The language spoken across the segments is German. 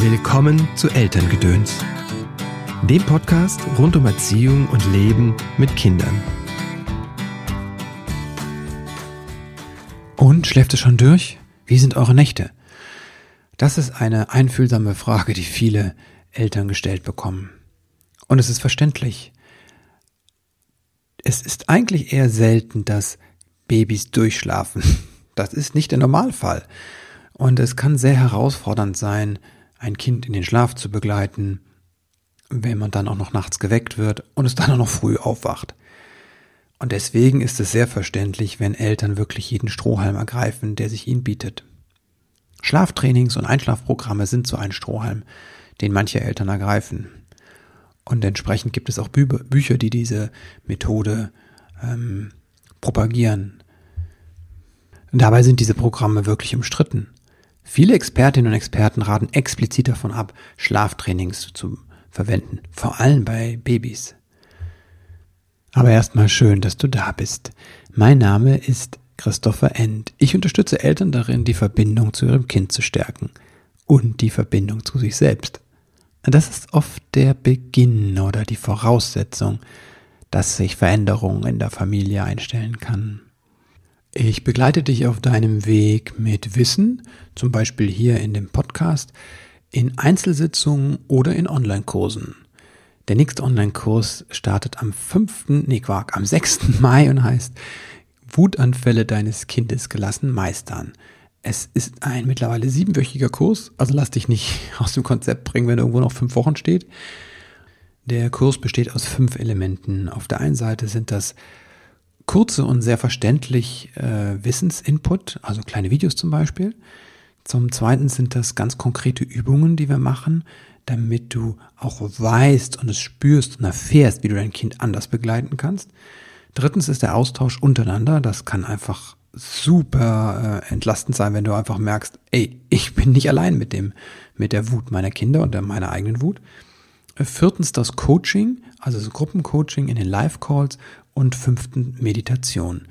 Willkommen zu Elterngedöns, dem Podcast rund um Erziehung und Leben mit Kindern. Und schläft es schon durch? Wie sind eure Nächte? Das ist eine einfühlsame Frage, die viele Eltern gestellt bekommen. Und es ist verständlich. Es ist eigentlich eher selten, dass Babys durchschlafen. Das ist nicht der Normalfall. Und es kann sehr herausfordernd sein, ein Kind in den Schlaf zu begleiten, wenn man dann auch noch nachts geweckt wird und es dann auch noch früh aufwacht. Und deswegen ist es sehr verständlich, wenn Eltern wirklich jeden Strohhalm ergreifen, der sich ihnen bietet. Schlaftrainings und Einschlafprogramme sind so ein Strohhalm, den manche Eltern ergreifen. Und entsprechend gibt es auch Bü Bücher, die diese Methode ähm, propagieren. Und dabei sind diese Programme wirklich umstritten. Viele Expertinnen und Experten raten explizit davon ab, Schlaftrainings zu verwenden, vor allem bei Babys. Aber erstmal schön, dass du da bist. Mein Name ist Christopher End. Ich unterstütze Eltern darin, die Verbindung zu ihrem Kind zu stärken und die Verbindung zu sich selbst. Das ist oft der Beginn oder die Voraussetzung, dass sich Veränderungen in der Familie einstellen kann. Ich begleite dich auf deinem Weg mit Wissen, zum Beispiel hier in dem Podcast, in Einzelsitzungen oder in Online-Kursen. Der nächste Online-Kurs startet am 5., nee, Quark, am 6. Mai und heißt Wutanfälle deines Kindes gelassen meistern. Es ist ein mittlerweile siebenwöchiger Kurs, also lass dich nicht aus dem Konzept bringen, wenn irgendwo noch fünf Wochen steht. Der Kurs besteht aus fünf Elementen. Auf der einen Seite sind das kurze und sehr verständlich äh, Wissensinput, also kleine Videos zum Beispiel. Zum Zweiten sind das ganz konkrete Übungen, die wir machen, damit du auch weißt und es spürst und erfährst, wie du dein Kind anders begleiten kannst. Drittens ist der Austausch untereinander. Das kann einfach super äh, entlastend sein, wenn du einfach merkst, ey, ich bin nicht allein mit dem, mit der Wut meiner Kinder und meiner eigenen Wut. Viertens das Coaching, also das Gruppencoaching in den Live-Calls und fünften Meditation.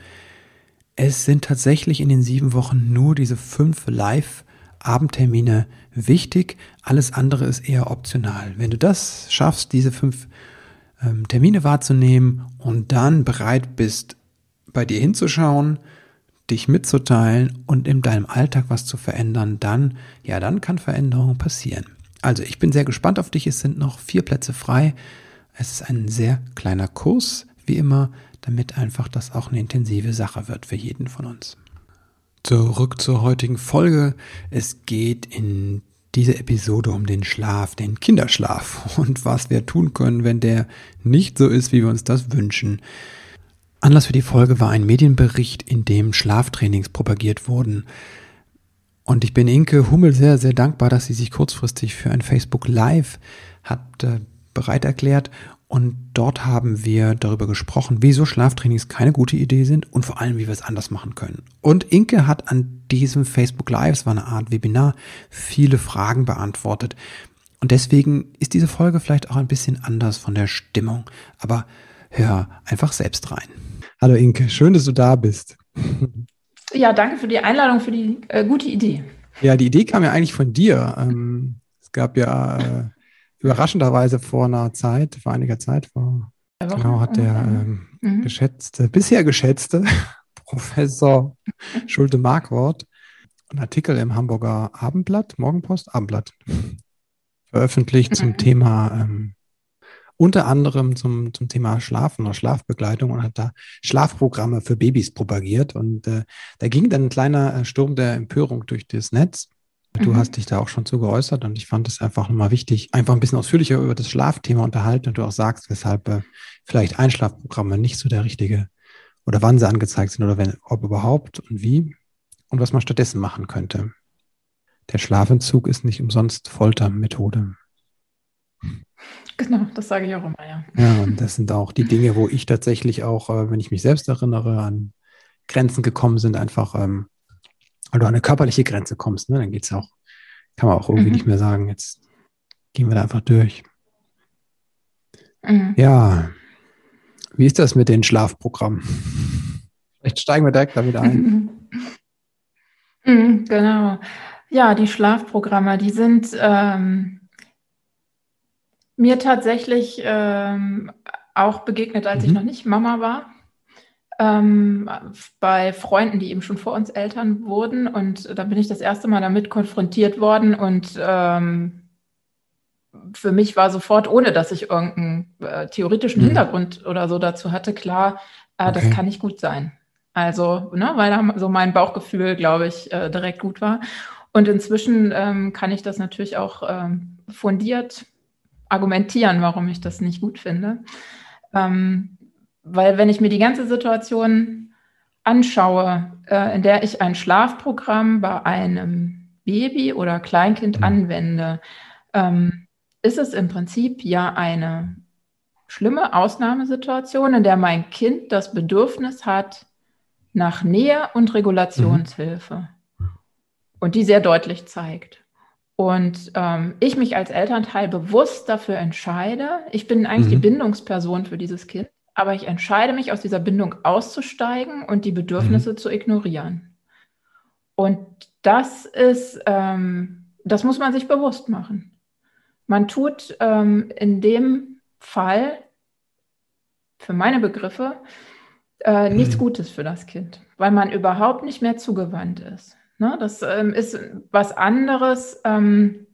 Es sind tatsächlich in den sieben Wochen nur diese fünf Live-Abendtermine wichtig. Alles andere ist eher optional. Wenn du das schaffst, diese fünf ähm, Termine wahrzunehmen und dann bereit bist, bei dir hinzuschauen, dich mitzuteilen und in deinem Alltag was zu verändern, dann, ja, dann kann Veränderung passieren. Also ich bin sehr gespannt auf dich. Es sind noch vier Plätze frei. Es ist ein sehr kleiner Kurs wie immer, damit einfach das auch eine intensive Sache wird für jeden von uns. Zurück zur heutigen Folge. Es geht in dieser Episode um den Schlaf, den Kinderschlaf und was wir tun können, wenn der nicht so ist, wie wir uns das wünschen. Anlass für die Folge war ein Medienbericht, in dem Schlaftrainings propagiert wurden. Und ich bin Inke Hummel sehr, sehr dankbar, dass sie sich kurzfristig für ein Facebook Live hat äh, bereit erklärt und dort haben wir darüber gesprochen, wieso Schlaftrainings keine gute Idee sind und vor allem, wie wir es anders machen können. Und Inke hat an diesem Facebook Live, es war eine Art Webinar, viele Fragen beantwortet. Und deswegen ist diese Folge vielleicht auch ein bisschen anders von der Stimmung. Aber hör einfach selbst rein. Hallo Inke, schön, dass du da bist. Ja, danke für die Einladung, für die äh, gute Idee. Ja, die Idee kam ja eigentlich von dir. Ähm, es gab ja äh, überraschenderweise vor einer Zeit, vor einiger Zeit, vor, genau, hat der ähm, mhm. geschätzte, bisher geschätzte Professor Schulte Markwort einen Artikel im Hamburger Abendblatt, Morgenpost, Abendblatt, veröffentlicht zum mhm. Thema, ähm, unter anderem zum, zum Thema Schlafen oder Schlafbegleitung und hat da Schlafprogramme für Babys propagiert. Und äh, da ging dann ein kleiner äh, Sturm der Empörung durch das Netz. Du mhm. hast dich da auch schon zu geäußert und ich fand es einfach nochmal wichtig, einfach ein bisschen ausführlicher über das Schlafthema unterhalten und du auch sagst, weshalb äh, vielleicht Einschlafprogramme nicht so der richtige oder wann sie angezeigt sind oder wenn, ob überhaupt und wie und was man stattdessen machen könnte. Der Schlafentzug ist nicht umsonst Foltermethode. Genau, das sage ich auch immer, ja. Ja, und das sind auch die Dinge, wo ich tatsächlich auch, äh, wenn ich mich selbst erinnere, an Grenzen gekommen sind, einfach ähm, weil du an eine körperliche Grenze kommst, ne, dann es auch, kann man auch irgendwie mhm. nicht mehr sagen, jetzt gehen wir da einfach durch. Mhm. Ja, wie ist das mit den Schlafprogrammen? Vielleicht steigen wir direkt damit ein. Mhm, genau. Ja, die Schlafprogramme, die sind ähm, mir tatsächlich ähm, auch begegnet, als mhm. ich noch nicht Mama war. Ähm, bei Freunden, die eben schon vor uns Eltern wurden. Und da bin ich das erste Mal damit konfrontiert worden. Und ähm, für mich war sofort, ohne dass ich irgendeinen äh, theoretischen mhm. Hintergrund oder so dazu hatte, klar, äh, okay. das kann nicht gut sein. Also, ne, weil da so mein Bauchgefühl, glaube ich, äh, direkt gut war. Und inzwischen ähm, kann ich das natürlich auch ähm, fundiert argumentieren, warum ich das nicht gut finde. Ähm, weil wenn ich mir die ganze Situation anschaue, äh, in der ich ein Schlafprogramm bei einem Baby oder Kleinkind mhm. anwende, ähm, ist es im Prinzip ja eine schlimme Ausnahmesituation, in der mein Kind das Bedürfnis hat nach Nähe und Regulationshilfe. Mhm und die sehr deutlich zeigt. Und ähm, ich mich als Elternteil bewusst dafür entscheide, ich bin eigentlich mhm. die Bindungsperson für dieses Kind, aber ich entscheide mich, aus dieser Bindung auszusteigen und die Bedürfnisse mhm. zu ignorieren. Und das ist, ähm, das muss man sich bewusst machen. Man tut ähm, in dem Fall, für meine Begriffe, äh, nichts mhm. Gutes für das Kind, weil man überhaupt nicht mehr zugewandt ist. Ne? Das ähm, ist was anderes, ähm,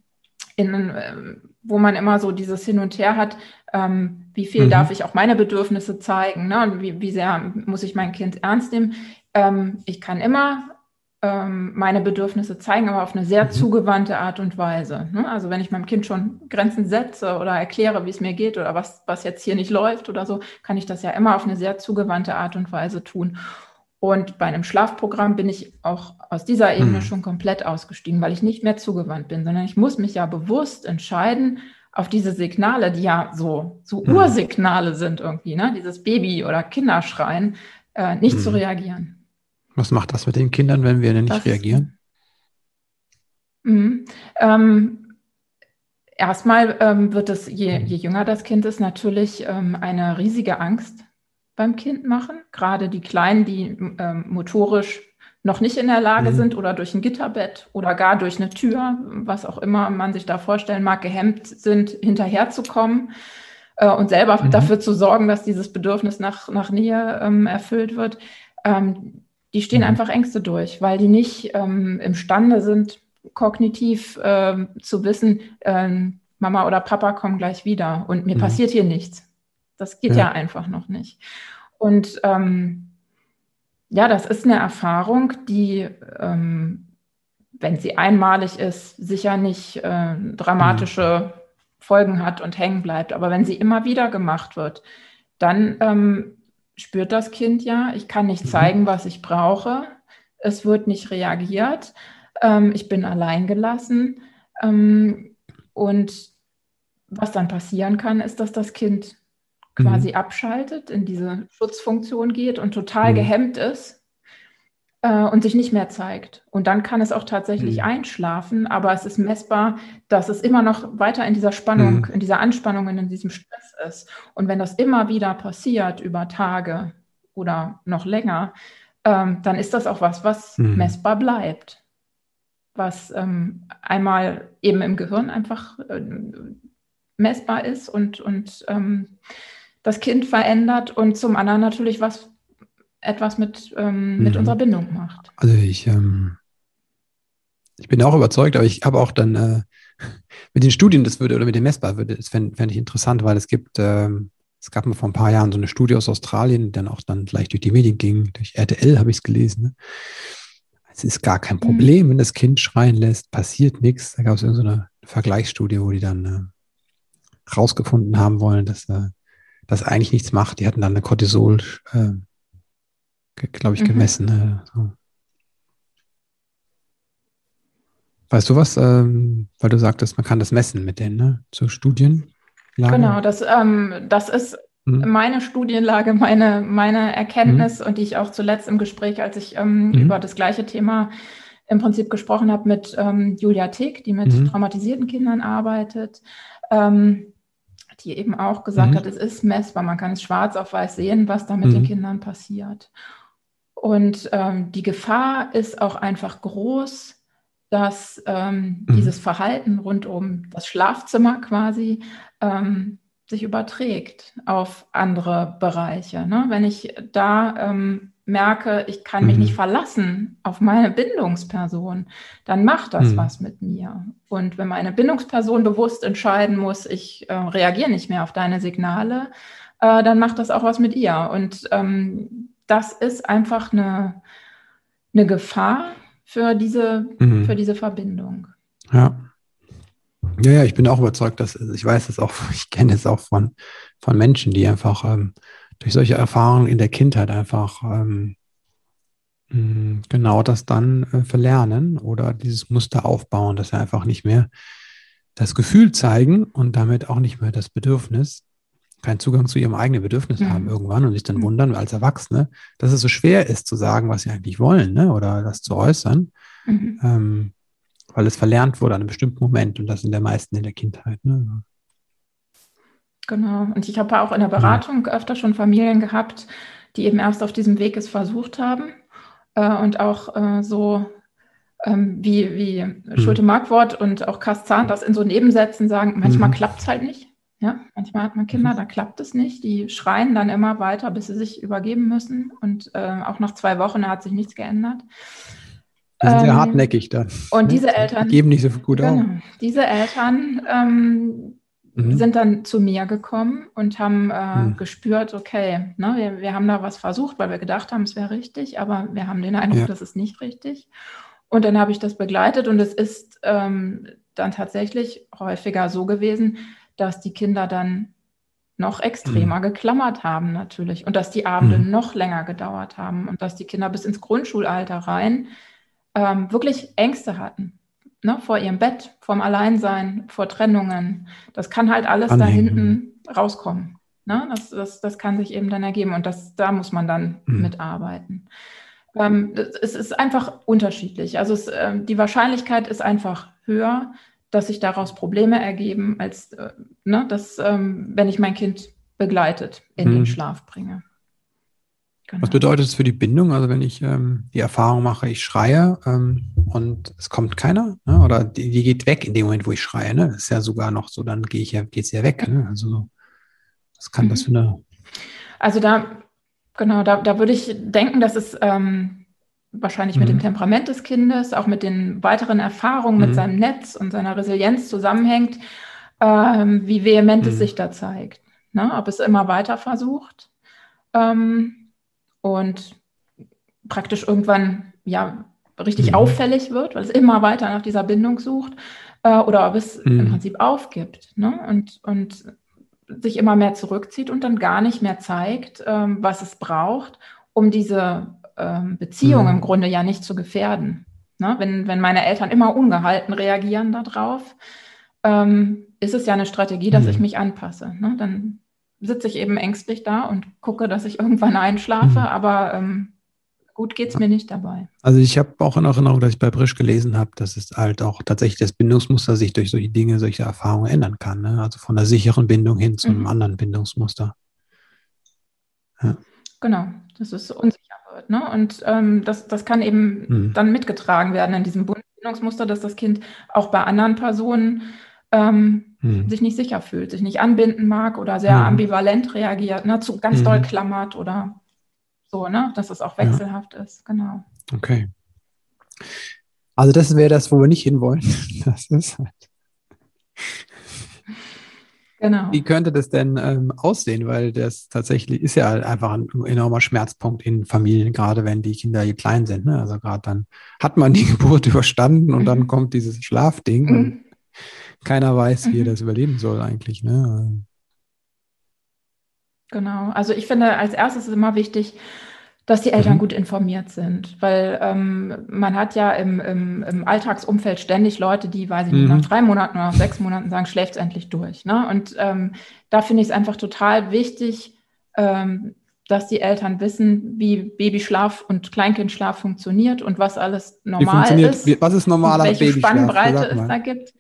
in, ähm, wo man immer so dieses Hin und Her hat, ähm, wie viel mhm. darf ich auch meine Bedürfnisse zeigen, ne? wie, wie sehr muss ich mein Kind ernst nehmen. Ähm, ich kann immer ähm, meine Bedürfnisse zeigen, aber auf eine sehr mhm. zugewandte Art und Weise. Ne? Also wenn ich meinem Kind schon Grenzen setze oder erkläre, wie es mir geht oder was, was jetzt hier nicht läuft oder so, kann ich das ja immer auf eine sehr zugewandte Art und Weise tun. Und bei einem Schlafprogramm bin ich auch aus dieser Ebene mhm. schon komplett ausgestiegen, weil ich nicht mehr zugewandt bin, sondern ich muss mich ja bewusst entscheiden, auf diese Signale, die ja so, so mhm. Ursignale sind irgendwie, ne? dieses Baby- oder Kinderschreien, äh, nicht mhm. zu reagieren. Was macht das mit den Kindern, wenn wir nicht das, reagieren? Mhm. Ähm, erstmal ähm, wird es, je, je, jünger das Kind ist, natürlich ähm, eine riesige Angst beim Kind machen. Gerade die Kleinen, die ähm, motorisch noch nicht in der Lage mhm. sind oder durch ein Gitterbett oder gar durch eine Tür, was auch immer man sich da vorstellen mag, gehemmt sind, hinterherzukommen äh, und selber mhm. dafür zu sorgen, dass dieses Bedürfnis nach, nach Nähe ähm, erfüllt wird. Ähm, die stehen mhm. einfach Ängste durch, weil die nicht ähm, imstande sind, kognitiv äh, zu wissen, äh, Mama oder Papa kommen gleich wieder und mir mhm. passiert hier nichts. Das geht ja, ja einfach noch nicht. Und ähm, ja, das ist eine Erfahrung, die, ähm, wenn sie einmalig ist, sicher nicht äh, dramatische mhm. Folgen hat und hängen bleibt. Aber wenn sie immer wieder gemacht wird, dann ähm, spürt das Kind ja, ich kann nicht mhm. zeigen, was ich brauche. Es wird nicht reagiert. Ähm, ich bin allein gelassen. Ähm, und was dann passieren kann, ist, dass das Kind quasi mhm. abschaltet, in diese Schutzfunktion geht und total mhm. gehemmt ist äh, und sich nicht mehr zeigt. Und dann kann es auch tatsächlich mhm. einschlafen, aber es ist messbar, dass es immer noch weiter in dieser Spannung, mhm. in dieser Anspannung, in diesem Stress ist. Und wenn das immer wieder passiert über Tage oder noch länger, ähm, dann ist das auch was, was mhm. messbar bleibt. Was ähm, einmal eben im Gehirn einfach äh, messbar ist und, und ähm, das Kind verändert und zum anderen natürlich was etwas mit, ähm, mit mhm. unserer Bindung macht. Also ich, ähm, ich bin auch überzeugt, aber ich habe auch dann äh, mit den Studien, das würde oder mit dem Messbar würde, das fände fänd ich interessant, weil es gibt, ähm, es gab mal vor ein paar Jahren so eine Studie aus Australien, die dann auch dann gleich durch die Medien ging, durch RTL habe ich es gelesen. Ne? Es ist gar kein mhm. Problem, mhm. wenn das Kind schreien lässt, passiert nichts. Da gab es irgendeine so Vergleichsstudie, wo die dann äh, rausgefunden haben wollen, dass äh, das eigentlich nichts macht. Die hatten dann eine Cortisol, äh, glaube ich, mhm. gemessen. Mhm. Äh, so. Weißt du was? Ähm, weil du sagtest, man kann das messen mit denen, ne? Zu Studien. Genau, das, ähm, das ist mhm. meine Studienlage, meine, meine Erkenntnis mhm. und die ich auch zuletzt im Gespräch, als ich ähm, mhm. über das gleiche Thema im Prinzip gesprochen habe mit ähm, Julia Tick, die mit mhm. traumatisierten Kindern arbeitet. Ähm, die eben auch gesagt mhm. hat, es ist messbar, man kann es schwarz auf weiß sehen, was da mit mhm. den Kindern passiert. Und ähm, die Gefahr ist auch einfach groß, dass ähm, mhm. dieses Verhalten rund um das Schlafzimmer quasi ähm, sich überträgt auf andere Bereiche. Ne? Wenn ich da ähm, merke, ich kann mich mhm. nicht verlassen auf meine Bindungsperson, dann macht das mhm. was mit mir. Und wenn meine Bindungsperson bewusst entscheiden muss, ich äh, reagiere nicht mehr auf deine Signale, äh, dann macht das auch was mit ihr. Und ähm, das ist einfach eine, eine Gefahr für diese, mhm. für diese Verbindung. Ja. Ja, ja, ich bin auch überzeugt, dass ich weiß es auch, ich kenne es auch von, von Menschen, die einfach ähm, durch solche Erfahrungen in der Kindheit einfach ähm, mm, genau das dann äh, verlernen oder dieses Muster aufbauen, dass sie einfach nicht mehr das Gefühl zeigen und damit auch nicht mehr das Bedürfnis, keinen Zugang zu ihrem eigenen Bedürfnis mhm. haben irgendwann und sich dann mhm. wundern als Erwachsene, dass es so schwer ist zu sagen, was sie eigentlich wollen ne? oder das zu äußern. Mhm. Ähm, weil es verlernt wurde an einem bestimmten Moment und das sind der meisten in der Kindheit. Ne? Genau. Und ich habe auch in der Beratung ja. öfter schon Familien gehabt, die eben erst auf diesem Weg es versucht haben äh, und auch äh, so ähm, wie, wie mhm. Schulte-Markwort und auch Kastan das in so Nebensätzen sagen, manchmal mhm. klappt es halt nicht. Ja, manchmal hat man Kinder, mhm. da klappt es nicht. Die schreien dann immer weiter, bis sie sich übergeben müssen. Und äh, auch nach zwei Wochen hat sich nichts geändert. Die sind sehr ähm, hartnäckig dann. Und diese ne? Eltern. Die geben nicht so gut genau, auf. Diese Eltern ähm, mhm. sind dann zu mir gekommen und haben äh, mhm. gespürt, okay, ne, wir, wir haben da was versucht, weil wir gedacht haben, es wäre richtig, aber wir haben den Eindruck, ja. das ist nicht richtig. Und dann habe ich das begleitet und es ist ähm, dann tatsächlich häufiger so gewesen, dass die Kinder dann noch extremer mhm. geklammert haben natürlich und dass die Abende mhm. noch länger gedauert haben und dass die Kinder bis ins Grundschulalter rein ähm, wirklich Ängste hatten. Ne, vor ihrem Bett, vorm Alleinsein, vor Trennungen. Das kann halt alles Anhängen. da hinten rauskommen. Ne? Das, das, das kann sich eben dann ergeben und das, da muss man dann mhm. mitarbeiten. Ähm, es ist einfach unterschiedlich. Also es, äh, die Wahrscheinlichkeit ist einfach höher, dass sich daraus Probleme ergeben, als äh, ne, dass, ähm, wenn ich mein Kind begleitet in mhm. den Schlaf bringe. Genau. Was bedeutet es für die Bindung? Also wenn ich ähm, die Erfahrung mache, ich schreie ähm, und es kommt keiner, ne? oder die, die, geht weg in dem Moment, wo ich schreie. Ne? Das ist ja sogar noch so, dann gehe ich ja, geht es ja weg. Ne? Also was kann mhm. das für eine? Also da, genau, da, da würde ich denken, dass es ähm, wahrscheinlich mhm. mit dem mhm. Temperament des Kindes, auch mit den weiteren Erfahrungen, mhm. mit seinem Netz und seiner Resilienz zusammenhängt, ähm, wie vehement es mhm. sich da zeigt. Ne? Ob es immer weiter versucht. Ähm, und praktisch irgendwann ja richtig mhm. auffällig wird, weil es immer weiter nach dieser Bindung sucht, äh, oder ob es mhm. im Prinzip aufgibt ne? und, und sich immer mehr zurückzieht und dann gar nicht mehr zeigt, ähm, was es braucht, um diese ähm, Beziehung mhm. im Grunde ja nicht zu gefährden. Ne? Wenn, wenn meine Eltern immer ungehalten reagieren darauf, ähm, ist es ja eine Strategie, dass ich mhm. mich anpasse. Ne? Dann sitze ich eben ängstlich da und gucke, dass ich irgendwann einschlafe, mhm. aber ähm, gut geht es mir nicht dabei. Also ich habe auch in Erinnerung, dass ich bei Brisch gelesen habe, dass es halt auch tatsächlich das Bindungsmuster sich durch solche Dinge, solche Erfahrungen ändern kann. Ne? Also von der sicheren Bindung hin zu einem mhm. anderen Bindungsmuster. Ja. Genau, dass es unsicher wird. Ne? Und ähm, das, das kann eben mhm. dann mitgetragen werden in diesem Bindungsmuster, dass das Kind auch bei anderen Personen ähm, hm. sich nicht sicher fühlt, sich nicht anbinden mag oder sehr hm. ambivalent reagiert, ne, zu ganz hm. doll klammert oder so, ne, dass es auch wechselhaft ja. ist, genau. Okay. Also das wäre das, wo wir nicht hinwollen. Das ist halt. Genau. Wie könnte das denn ähm, aussehen? Weil das tatsächlich ist ja halt einfach ein enormer Schmerzpunkt in Familien, gerade wenn die Kinder hier klein sind. Ne? Also gerade dann hat man die Geburt überstanden und mhm. dann kommt dieses Schlafding. Mhm keiner weiß, wie mhm. er das überleben soll eigentlich. Ne? Genau. Also ich finde, als erstes ist immer wichtig, dass die Eltern mhm. gut informiert sind, weil ähm, man hat ja im, im, im, Alltagsumfeld ständig Leute, die, weiß ich nicht, mhm. nach drei Monaten oder nach sechs Monaten sagen, schläft es endlich durch. Ne? Und ähm, da finde ich es einfach total wichtig, ähm, dass die Eltern wissen, wie Babyschlaf und Kleinkindschlaf funktioniert und was alles normal ist. Was ist normaler welche Babyschlaf? Spannbreite es da gibt.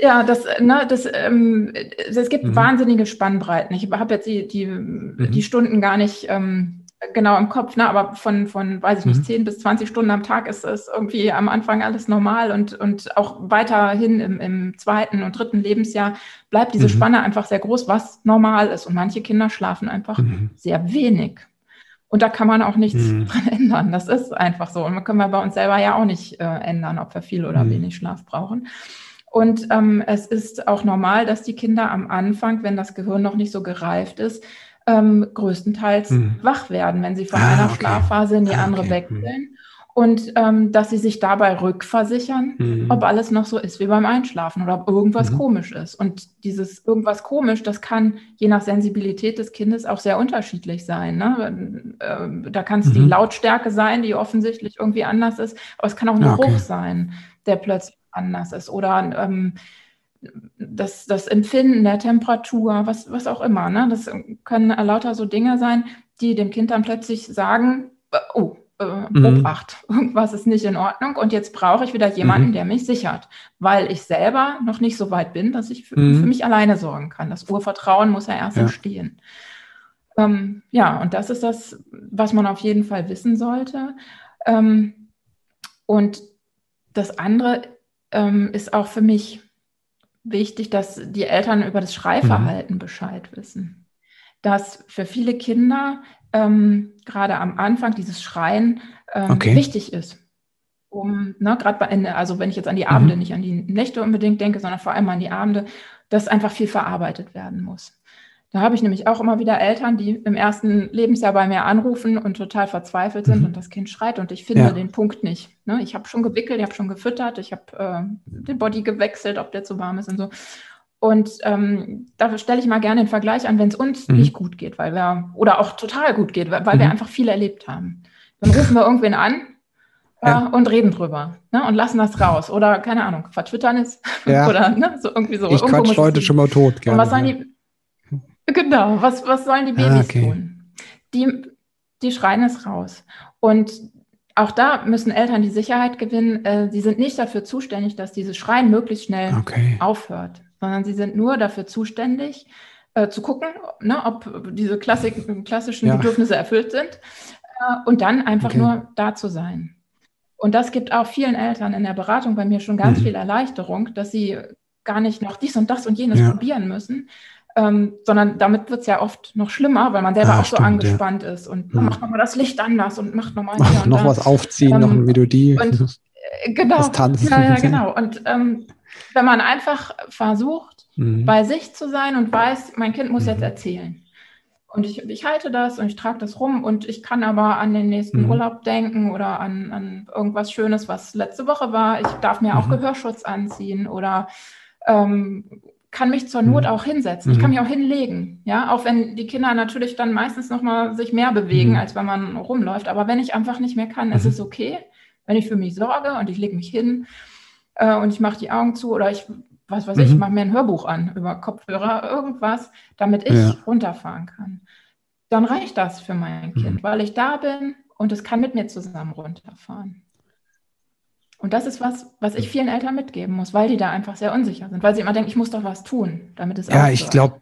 Ja, das, ne, das, ähm, es gibt mhm. wahnsinnige Spannbreiten. Ich habe jetzt die, die, mhm. die Stunden gar nicht ähm, genau im Kopf, ne? aber von, von, weiß ich nicht, mhm. 10 bis 20 Stunden am Tag ist es irgendwie am Anfang alles normal und, und auch weiterhin im, im zweiten und dritten Lebensjahr bleibt diese mhm. Spanne einfach sehr groß, was normal ist. Und manche Kinder schlafen einfach mhm. sehr wenig. Und da kann man auch nichts mhm. dran ändern. Das ist einfach so. Und man können wir bei uns selber ja auch nicht äh, ändern, ob wir viel oder mhm. wenig Schlaf brauchen. Und ähm, es ist auch normal, dass die Kinder am Anfang, wenn das Gehirn noch nicht so gereift ist, ähm, größtenteils mhm. wach werden, wenn sie von ah, einer okay. Schlafphase in die ah, andere okay. wechseln. Und ähm, dass sie sich dabei rückversichern, mhm. ob alles noch so ist wie beim Einschlafen oder ob irgendwas mhm. komisch ist. Und dieses irgendwas komisch, das kann je nach Sensibilität des Kindes auch sehr unterschiedlich sein. Ne? Äh, da kann es die mhm. Lautstärke sein, die offensichtlich irgendwie anders ist, aber es kann auch ein okay. Geruch sein, der plötzlich anders ist. Oder ähm, das, das Empfinden der Temperatur, was, was auch immer. Ne? Das können lauter so Dinge sein, die dem Kind dann plötzlich sagen, äh, oh, äh, mhm. Obacht, irgendwas ist nicht in Ordnung und jetzt brauche ich wieder jemanden, mhm. der mich sichert, weil ich selber noch nicht so weit bin, dass ich für, mhm. für mich alleine sorgen kann. Das Urvertrauen muss ja erst ja. entstehen. Ähm, ja, und das ist das, was man auf jeden Fall wissen sollte. Ähm, und das andere ähm, ist auch für mich wichtig, dass die Eltern über das Schreiverhalten mhm. Bescheid wissen. Dass für viele Kinder ähm, gerade am Anfang dieses Schreien ähm, okay. wichtig ist. Um, ne, gerade bei, also wenn ich jetzt an die Abende, mhm. nicht an die Nächte unbedingt denke, sondern vor allem an die Abende, dass einfach viel verarbeitet werden muss. Da habe ich nämlich auch immer wieder Eltern, die im ersten Lebensjahr bei mir anrufen und total verzweifelt sind mhm. und das Kind schreit und ich finde ja. den Punkt nicht. Ne? Ich habe schon gewickelt, ich habe schon gefüttert, ich habe äh, den Body gewechselt, ob der zu warm ist und so. Und ähm, da stelle ich mal gerne den Vergleich an, wenn es uns mhm. nicht gut geht, weil wir, oder auch total gut geht, weil, weil mhm. wir einfach viel erlebt haben. Dann rufen wir irgendwen an äh, ja. und reden drüber ne, und lassen das raus. Oder, keine Ahnung, vertwittern es. Ja. oder ne, so irgendwie so. Ich quatsch heute schon mal tot. Gerne, und was sagen die, Genau, was, was sollen die ah, Babys ah, okay. tun? Die, die schreien es raus. Und auch da müssen Eltern die Sicherheit gewinnen. Äh, sie sind nicht dafür zuständig, dass dieses Schreien möglichst schnell okay. aufhört, sondern sie sind nur dafür zuständig, äh, zu gucken, ne, ob diese Klassik, klassischen ja. Bedürfnisse erfüllt sind äh, und dann einfach okay. nur da zu sein. Und das gibt auch vielen Eltern in der Beratung bei mir schon ganz mhm. viel Erleichterung, dass sie gar nicht noch dies und das und jenes ja. probieren müssen, ähm, sondern damit wird es ja oft noch schlimmer, weil man selber ah, auch stimmt, so angespannt ja. ist und hm. macht nochmal das Licht anders und macht nochmal Ach, noch was aufziehen, ähm, noch eine Melodie. Und, äh, genau. Ja, ja, genau. Und ähm, wenn man einfach versucht, mhm. bei sich zu sein und weiß, mein Kind muss mhm. jetzt erzählen. Und ich, ich halte das und ich trage das rum und ich kann aber an den nächsten mhm. Urlaub denken oder an, an irgendwas Schönes, was letzte Woche war. Ich darf mir auch mhm. Gehörschutz anziehen oder ähm, kann mich zur Not mhm. auch hinsetzen. Ich kann mhm. mich auch hinlegen, ja, auch wenn die Kinder natürlich dann meistens noch mal sich mehr bewegen, mhm. als wenn man rumläuft. Aber wenn ich einfach nicht mehr kann, mhm. ist es okay, wenn ich für mich sorge und ich lege mich hin äh, und ich mache die Augen zu oder ich, was weiß ich, mhm. mache mir ein Hörbuch an über Kopfhörer, irgendwas, damit ich ja. runterfahren kann. Dann reicht das für mein Kind, weil ich da bin und es kann mit mir zusammen runterfahren. Und das ist was, was ich vielen Eltern mitgeben muss, weil die da einfach sehr unsicher sind, weil sie immer denken, ich muss doch was tun, damit es Ja, ich glaube,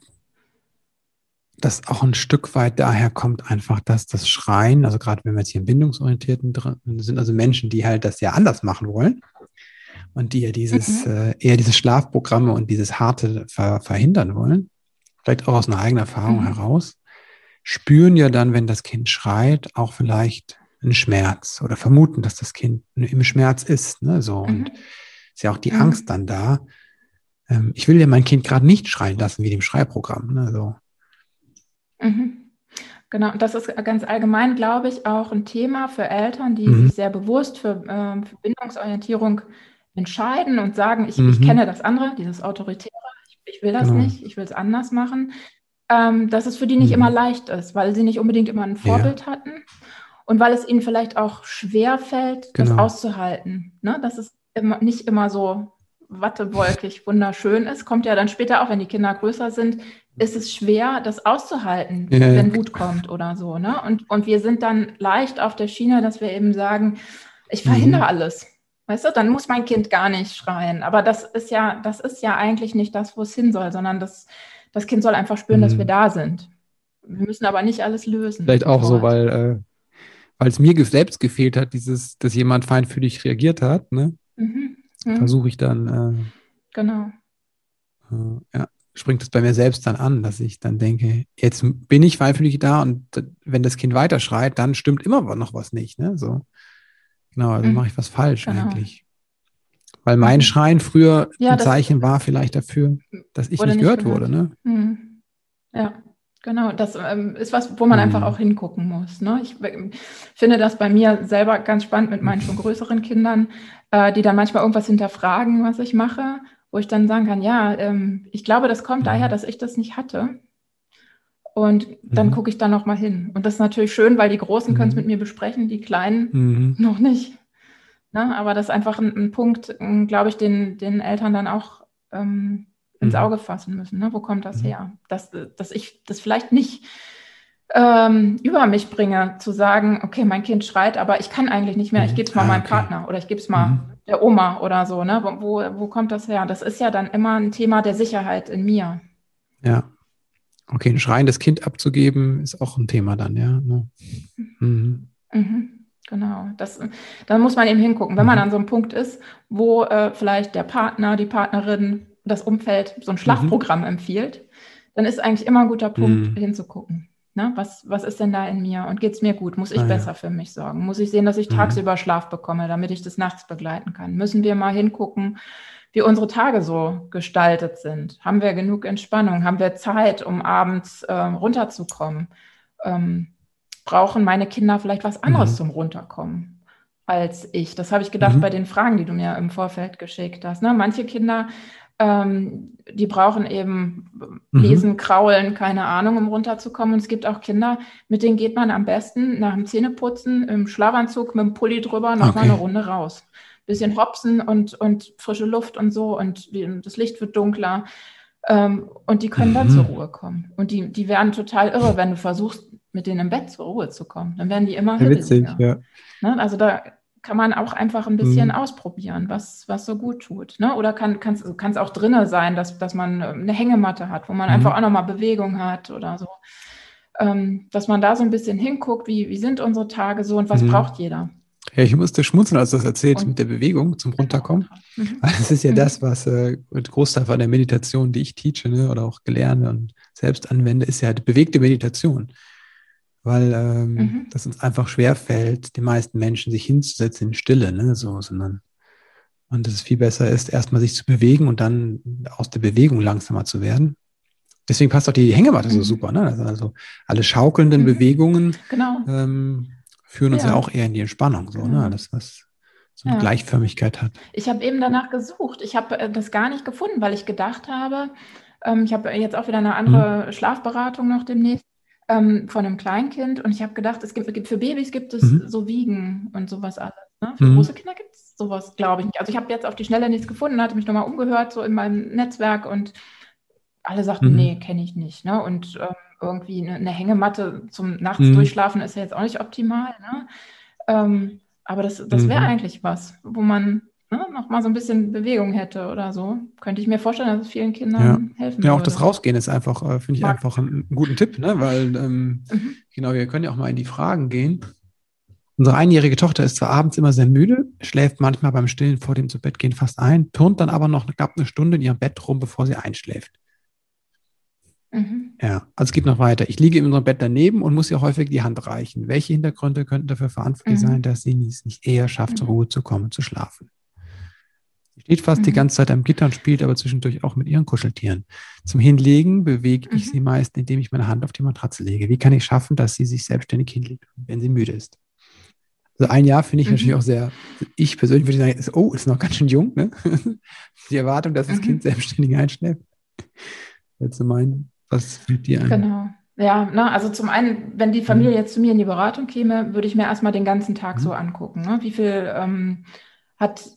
dass auch ein Stück weit daher kommt einfach, dass das Schreien, also gerade wenn wir jetzt hier in Bindungsorientierten drin sind, also Menschen, die halt das ja anders machen wollen und die ja dieses, mhm. äh, eher diese Schlafprogramme und dieses Harte ver verhindern wollen, vielleicht auch aus einer eigenen Erfahrung mhm. heraus, spüren ja dann, wenn das Kind schreit, auch vielleicht einen Schmerz oder vermuten, dass das Kind im Schmerz ist. Ne? So, mhm. und ist ja auch die mhm. Angst dann da. Ähm, ich will ja mein Kind gerade nicht schreien lassen, wie dem Schreiprogramm. Ne? So. Mhm. Genau, das ist ganz allgemein, glaube ich, auch ein Thema für Eltern, die mhm. sich sehr bewusst für, äh, für, Bindungsorientierung entscheiden und sagen, ich, ich mhm. kenne das andere, dieses Autoritäre, ich, ich will das genau. nicht, ich will es anders machen. Ähm, dass es für die nicht mhm. immer leicht ist, weil sie nicht unbedingt immer ein Vorbild ja. hatten und weil es ihnen vielleicht auch schwer fällt, genau. das auszuhalten. Ne? Dass es immer, nicht immer so wattewolkig wunderschön ist. Kommt ja dann später auch, wenn die Kinder größer sind, ist es schwer, das auszuhalten, ja, wenn Wut kommt oder so. Ne? Und, und wir sind dann leicht auf der Schiene, dass wir eben sagen, ich verhindere mhm. alles. Weißt du, dann muss mein Kind gar nicht schreien. Aber das ist ja, das ist ja eigentlich nicht das, wo es hin soll, sondern das, das Kind soll einfach spüren, mhm. dass wir da sind wir müssen aber nicht alles lösen. Vielleicht auch so, weil äh, weil es mir selbst gefehlt hat, dieses, dass jemand feinfühlig reagiert hat, ne? Mhm. Mhm. Versuche ich dann. Äh, genau. Äh, ja, springt es bei mir selbst dann an, dass ich dann denke, jetzt bin ich feinfühlig da und wenn das Kind weiterschreit, dann stimmt immer noch was nicht, ne? So. Genau, also mhm. mache ich was falsch genau. eigentlich. Weil mein mhm. Schreien früher ja, ein Zeichen war vielleicht dafür, dass ich nicht gehört, gehört, wurde. Ne? Mhm. Ja, genau. Das ähm, ist was, wo man mhm. einfach auch hingucken muss. Ne? Ich äh, finde das bei mir selber ganz spannend mit meinen schon größeren Kindern, äh, die dann manchmal irgendwas hinterfragen, was ich mache, wo ich dann sagen kann, ja, ähm, ich glaube, das kommt daher, mhm. dass ich das nicht hatte. Und dann mhm. gucke ich da nochmal hin. Und das ist natürlich schön, weil die Großen können es mit mir besprechen, die Kleinen noch nicht. Ne? Aber das ist einfach ein, ein Punkt, glaube ich, den, den Eltern dann auch ähm, ins mhm. Auge fassen müssen. Ne? Wo kommt das mhm. her? Dass, dass ich das vielleicht nicht ähm, über mich bringe, zu sagen, okay, mein Kind schreit, aber ich kann eigentlich nicht mehr, ich mhm. gebe es mal ah, meinem okay. Partner oder ich gebe es mal mhm. der Oma oder so. Ne? Wo, wo, kommt das her? Das ist ja dann immer ein Thema der Sicherheit in mir. Ja. Okay, ein schreiendes Kind abzugeben, ist auch ein Thema dann, ja. Ne? Mhm. Mhm. Genau, das, da muss man eben hingucken. Wenn man an so einem Punkt ist, wo äh, vielleicht der Partner, die Partnerin, das Umfeld so ein Schlafprogramm mhm. empfiehlt, dann ist eigentlich immer ein guter Punkt, mhm. hinzugucken. Ne? Was, was ist denn da in mir und geht es mir gut? Muss ich ah, besser ja. für mich sorgen? Muss ich sehen, dass ich mhm. tagsüber Schlaf bekomme, damit ich das nachts begleiten kann? Müssen wir mal hingucken, wie unsere Tage so gestaltet sind? Haben wir genug Entspannung? Haben wir Zeit, um abends äh, runterzukommen? Ähm, brauchen meine Kinder vielleicht was anderes mhm. zum Runterkommen als ich. Das habe ich gedacht mhm. bei den Fragen, die du mir im Vorfeld geschickt hast. Ne? Manche Kinder, ähm, die brauchen eben mhm. Lesen, Kraulen, keine Ahnung, um runterzukommen. Und es gibt auch Kinder, mit denen geht man am besten nach dem Zähneputzen im Schlafanzug mit dem Pulli drüber noch okay. mal eine Runde raus. Bisschen Hopsen und, und frische Luft und so und das Licht wird dunkler. Ähm, und die können dann mhm. zur Ruhe kommen. Und die, die werden total irre, wenn du versuchst, mit denen im Bett zur Ruhe zu kommen. Dann werden die immer ja, witzig, ja. Ne? Also da kann man auch einfach ein bisschen mhm. ausprobieren, was, was so gut tut. Ne? Oder kann es kann, auch drinnen sein, dass, dass man ähm, eine Hängematte hat, wo man mhm. einfach auch nochmal Bewegung hat oder so. Ähm, dass man da so ein bisschen hinguckt, wie, wie sind unsere Tage so und was mhm. braucht jeder. Ja, ich musste schmunzeln, als du das erzählt mit der Bewegung zum Runterkommen. Mhm. Das ist ja mhm. das, was äh, Großteil von der Meditation, die ich teache ne, oder auch gelerne und selbst anwende, ist ja die bewegte Meditation weil ähm, mhm. das uns einfach schwer fällt, die meisten Menschen sich hinzusetzen in Stille, ne, so, sondern und dass es viel besser ist, erstmal sich zu bewegen und dann aus der Bewegung langsamer zu werden. Deswegen passt auch die Hängematte mhm. so super, ne? Also, also alle schaukelnden mhm. Bewegungen genau. ähm, führen uns ja. ja. auch eher in die Entspannung, so, ne? genau. ne? Das, was so eine ja. Gleichförmigkeit hat. Ich habe eben danach gesucht. Ich habe äh, das gar nicht gefunden, weil ich gedacht habe, ähm, ich habe jetzt auch wieder eine andere mhm. Schlafberatung noch demnächst ähm, von einem Kleinkind und ich habe gedacht, es gibt, für Babys gibt es mhm. so Wiegen und sowas alles. Ne? Für mhm. große Kinder gibt es sowas, glaube ich nicht. Also ich habe jetzt auf die Schnelle nichts gefunden, hatte mich nochmal umgehört, so in meinem Netzwerk und alle sagten, mhm. nee, kenne ich nicht. Ne? Und ähm, irgendwie eine, eine, Hängematte zum Nachts mhm. durchschlafen ist ja jetzt auch nicht optimal. Ne? Ähm, aber das, das wäre mhm. eigentlich was, wo man ne, noch mal so ein bisschen Bewegung hätte oder so, könnte ich mir vorstellen, dass es vielen Kindern ja. helfen Ja, auch würde. das Rausgehen ist einfach, äh, finde ich Mag. einfach einen, einen, guten Tipp, ne? weil ähm, mhm. genau, wir können ja auch mal in die Fragen gehen. Unsere einjährige Tochter ist zwar abends immer sehr müde, schläft manchmal beim Stillen vor dem zu Bett gehen fast ein, turnt dann aber noch knapp eine Stunde in ihrem Bett rum, bevor sie einschläft. Mhm. Ja, also es geht noch weiter. Ich liege in unserem Bett daneben und muss ihr häufig die Hand reichen. Welche Hintergründe könnten dafür verantwortlich mhm. sein, dass sie es nicht eher schafft, zur mhm. Ruhe zu kommen, zu schlafen? Steht fast mhm. die ganze Zeit am Gitter und spielt aber zwischendurch auch mit ihren Kuscheltieren. Zum Hinlegen bewege mhm. ich sie meist, indem ich meine Hand auf die Matratze lege. Wie kann ich schaffen, dass sie sich selbstständig hinlegt, wenn sie müde ist? Also ein Jahr finde ich mhm. natürlich auch sehr, ich persönlich würde sagen, ist, oh, ist noch ganz schön jung, ne? Die Erwartung, dass das Kind mhm. selbstständig einschläft. Jetzt meinen, was fällt dir ein? Genau. Ja, ne, also zum einen, wenn die Familie mhm. jetzt zu mir in die Beratung käme, würde ich mir erstmal den ganzen Tag mhm. so angucken. Ne? Wie viel ähm, hat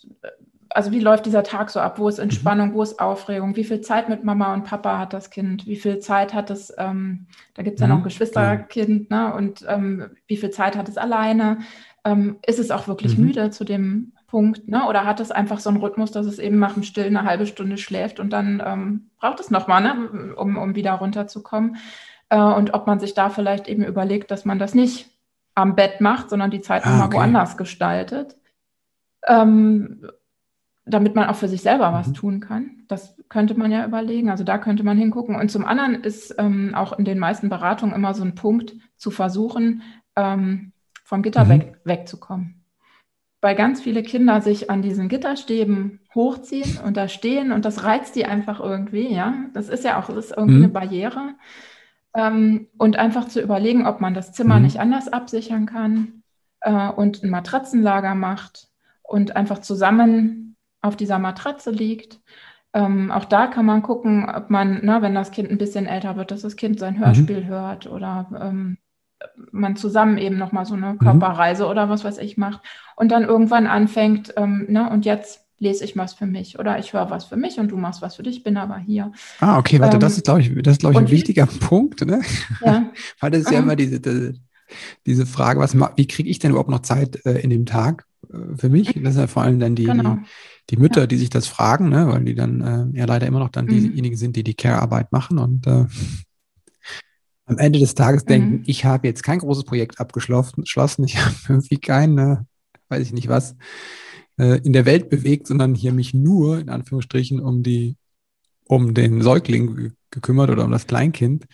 also wie läuft dieser Tag so ab? Wo ist Entspannung, mhm. wo ist Aufregung? Wie viel Zeit mit Mama und Papa hat das Kind? Wie viel Zeit hat es, ähm, da gibt es ja noch mhm. Geschwisterkind, ne? Und ähm, wie viel Zeit hat es alleine? Ähm, ist es auch wirklich mhm. müde zu dem Punkt, ne? Oder hat es einfach so einen Rhythmus, dass es eben nach dem Stillen eine halbe Stunde schläft und dann ähm, braucht es nochmal, ne? um, um wieder runterzukommen? Äh, und ob man sich da vielleicht eben überlegt, dass man das nicht am Bett macht, sondern die Zeit ah, nochmal okay. woanders gestaltet. Ähm, damit man auch für sich selber mhm. was tun kann. Das könnte man ja überlegen. Also da könnte man hingucken. Und zum anderen ist ähm, auch in den meisten Beratungen immer so ein Punkt zu versuchen, ähm, vom Gitter mhm. weg, wegzukommen. Weil ganz viele Kinder sich an diesen Gitterstäben hochziehen und da stehen und das reizt die einfach irgendwie, ja. Das ist ja auch das ist irgendwie mhm. eine Barriere. Ähm, und einfach zu überlegen, ob man das Zimmer mhm. nicht anders absichern kann äh, und ein Matratzenlager macht und einfach zusammen auf dieser Matratze liegt. Ähm, auch da kann man gucken, ob man, na, wenn das Kind ein bisschen älter wird, dass das Kind sein mhm. Hörspiel mhm. hört oder ähm, man zusammen eben nochmal so eine mhm. Körperreise mhm. oder was weiß ich macht und dann irgendwann anfängt, ähm, ne, und jetzt lese ich was für mich oder ich höre was für mich und du machst was für dich, bin aber hier. Ah, okay, warte, ähm, das ist, glaube ich, das ist, glaube ich, ein wichtiger Punkt, ne? Ja. Weil das ist ja immer diese, diese, diese Frage, was, wie kriege ich denn überhaupt noch Zeit äh, in dem Tag für mich? Das sind ja vor allem dann die, genau. die, die, Mütter, ja. die sich das fragen, ne? weil die dann äh, ja leider immer noch dann mhm. diejenigen sind, die die Care-Arbeit machen und äh, am Ende des Tages mhm. denken, ich habe jetzt kein großes Projekt abgeschlossen, ich habe irgendwie kein, äh, weiß ich nicht was, äh, in der Welt bewegt, sondern hier mich nur in Anführungsstrichen um die, um den Säugling gekümmert oder um das Kleinkind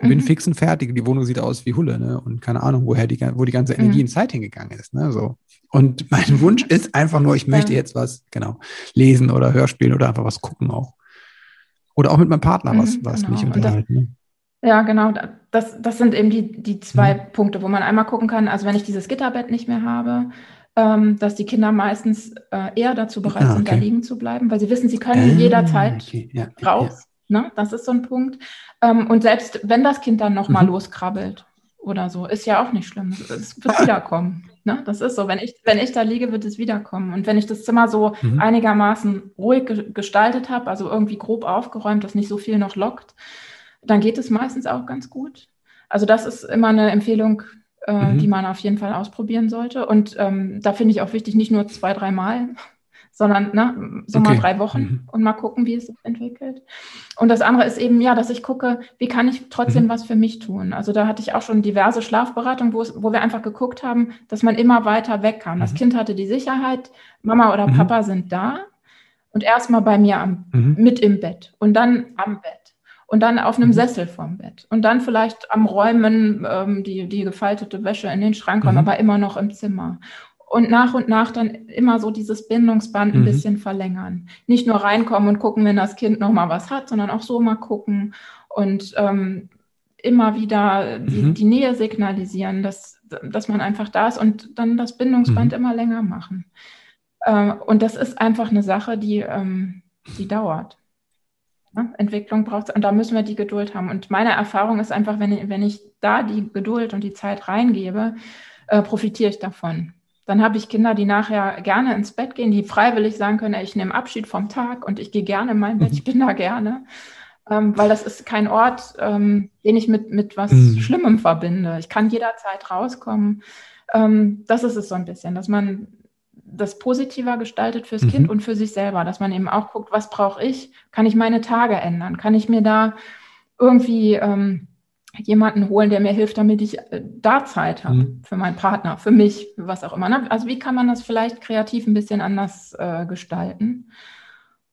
und mhm. bin fix und fertig. Die Wohnung sieht aus wie Hulle, ne? Und keine Ahnung, woher die, wo die ganze Energie mhm. und Zeit hingegangen ist, ne? So. Und mein Wunsch ist einfach nur, ich möchte jetzt was, genau, lesen oder Hörspielen oder einfach was gucken auch. Oder auch mit meinem Partner was, mhm, was genau. mich unterhalten. Ne? Ja, genau. Das, das sind eben die, die zwei mhm. Punkte, wo man einmal gucken kann, also wenn ich dieses Gitterbett nicht mehr habe, ähm, dass die Kinder meistens äh, eher dazu bereit ah, okay. sind, da liegen zu bleiben, weil sie wissen, sie können ah, jederzeit okay. ja, raus. Ja. Ne? Das ist so ein Punkt. Ähm, und selbst wenn das Kind dann nochmal mhm. loskrabbelt oder so, ist ja auch nicht schlimm. Es wird wiederkommen. Ne? Das ist so. Wenn ich, wenn ich da liege, wird es wiederkommen. Und wenn ich das Zimmer so mhm. einigermaßen ruhig ge gestaltet habe, also irgendwie grob aufgeräumt, dass nicht so viel noch lockt, dann geht es meistens auch ganz gut. Also das ist immer eine Empfehlung, äh, mhm. die man auf jeden Fall ausprobieren sollte. Und ähm, da finde ich auch wichtig, nicht nur zwei, dreimal, sondern ne, so okay. mal drei Wochen mhm. und mal gucken, wie es sich entwickelt. Und das andere ist eben, ja, dass ich gucke, wie kann ich trotzdem mhm. was für mich tun. Also da hatte ich auch schon diverse Schlafberatungen, wo, es, wo wir einfach geguckt haben, dass man immer weiter weg kann. Das mhm. Kind hatte die Sicherheit, Mama oder mhm. Papa sind da und erstmal bei mir am, mhm. mit im Bett und dann am Bett und dann auf einem mhm. Sessel vorm Bett und dann vielleicht am Räumen ähm, die, die gefaltete Wäsche in den Schrank räumen, mhm. aber immer noch im Zimmer. Und nach und nach dann immer so dieses Bindungsband ein mhm. bisschen verlängern. Nicht nur reinkommen und gucken, wenn das Kind nochmal was hat, sondern auch so mal gucken und ähm, immer wieder die, mhm. die, Nähe signalisieren, dass, dass man einfach da ist und dann das Bindungsband mhm. immer länger machen. Äh, und das ist einfach eine Sache, die, ähm, die dauert. Ne? Entwicklung braucht es und da müssen wir die Geduld haben. Und meine Erfahrung ist einfach, wenn ich, wenn ich da die Geduld und die Zeit reingebe, äh, profitiere ich davon. Dann habe ich Kinder, die nachher gerne ins Bett gehen, die freiwillig sagen können, ich nehme Abschied vom Tag und ich gehe gerne in mein Bett, ich bin da gerne. Ähm, weil das ist kein Ort, ähm, den ich mit, mit was mhm. Schlimmem verbinde. Ich kann jederzeit rauskommen. Ähm, das ist es so ein bisschen, dass man das positiver gestaltet fürs mhm. Kind und für sich selber, dass man eben auch guckt, was brauche ich? Kann ich meine Tage ändern? Kann ich mir da irgendwie ähm, jemanden holen, der mir hilft, damit ich äh, da Zeit habe mhm. für meinen Partner, für mich, für was auch immer. Ne? Also wie kann man das vielleicht kreativ ein bisschen anders äh, gestalten?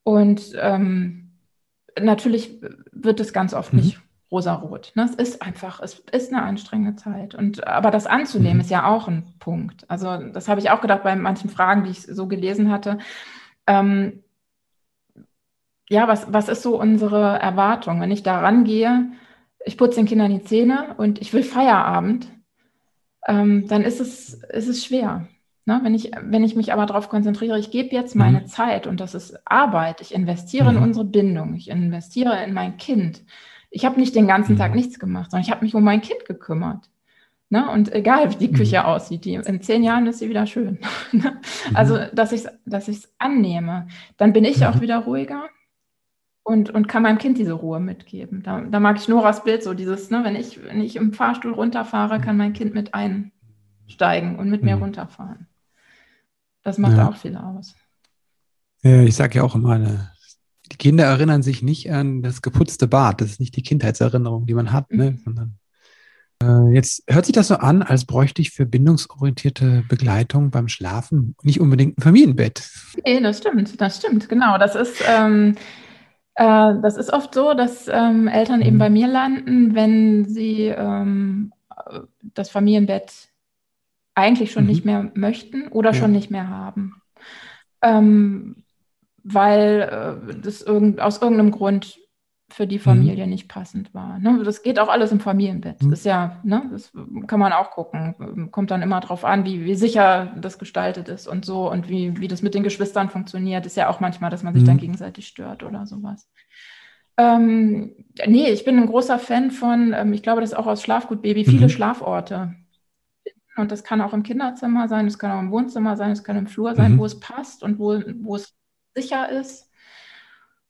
Und ähm, natürlich wird es ganz oft mhm. nicht rosarot. Ne? Es ist einfach, es ist eine anstrengende Zeit. Und aber das anzunehmen mhm. ist ja auch ein Punkt. Also das habe ich auch gedacht bei manchen Fragen, die ich so gelesen hatte. Ähm, ja, was, was ist so unsere Erwartung? Wenn ich da rangehe, ich putze den Kindern die Zähne und ich will Feierabend, ähm, dann ist es, ist es schwer. Ne? Wenn, ich, wenn ich mich aber darauf konzentriere, ich gebe jetzt meine mhm. Zeit und das ist Arbeit, ich investiere mhm. in unsere Bindung, ich investiere in mein Kind, ich habe nicht den ganzen Tag mhm. nichts gemacht, sondern ich habe mich um mein Kind gekümmert. Ne? Und egal, wie die mhm. Küche mhm. aussieht, die, in zehn Jahren ist sie wieder schön. Ne? also, dass ich es dass ich's annehme, dann bin ich mhm. auch wieder ruhiger und, und kann meinem Kind diese Ruhe mitgeben. Da, da mag ich Noras Bild so, dieses, ne, wenn, ich, wenn ich im Fahrstuhl runterfahre, kann mein Kind mit einsteigen und mit mir runterfahren. Das macht ja. auch viel aus. Ja, ich sage ja auch immer, eine, die Kinder erinnern sich nicht an das geputzte Bad. Das ist nicht die Kindheitserinnerung, die man hat, ne? Mhm. sondern äh, jetzt hört sich das so an, als bräuchte ich für bindungsorientierte Begleitung beim Schlafen nicht unbedingt ein Familienbett. Nee, das stimmt, das stimmt, genau. Das ist, ähm, äh, das ist oft so, dass ähm, Eltern eben Mhm. bei mir landen, wenn sie ähm, das Familienbett eigentlich schon Mhm. nicht mehr möchten oder Ja. schon nicht mehr haben. Ähm, weil äh, das irgend, aus irgendeinem Grund für die Familie nicht passend war. Ne? Das geht auch alles im Familienbett. Mhm. Ist ja, ne, das kann man auch gucken. Kommt dann immer drauf an, wie, wie sicher das gestaltet ist und so und wie, wie das mit den Geschwistern funktioniert. Ist ja auch manchmal, dass man sich Mhm. dann gegenseitig stört oder sowas. Ähm, nee, ich bin ein großer Fan von, ähm, ich glaube, das ist auch aus Schlafgut-Baby, viele Mhm. Schlaforte. Und das kann auch im Kinderzimmer sein, es kann auch im Wohnzimmer sein, es kann im Flur sein, Mhm. wo es passt und wo, wo es sicher ist.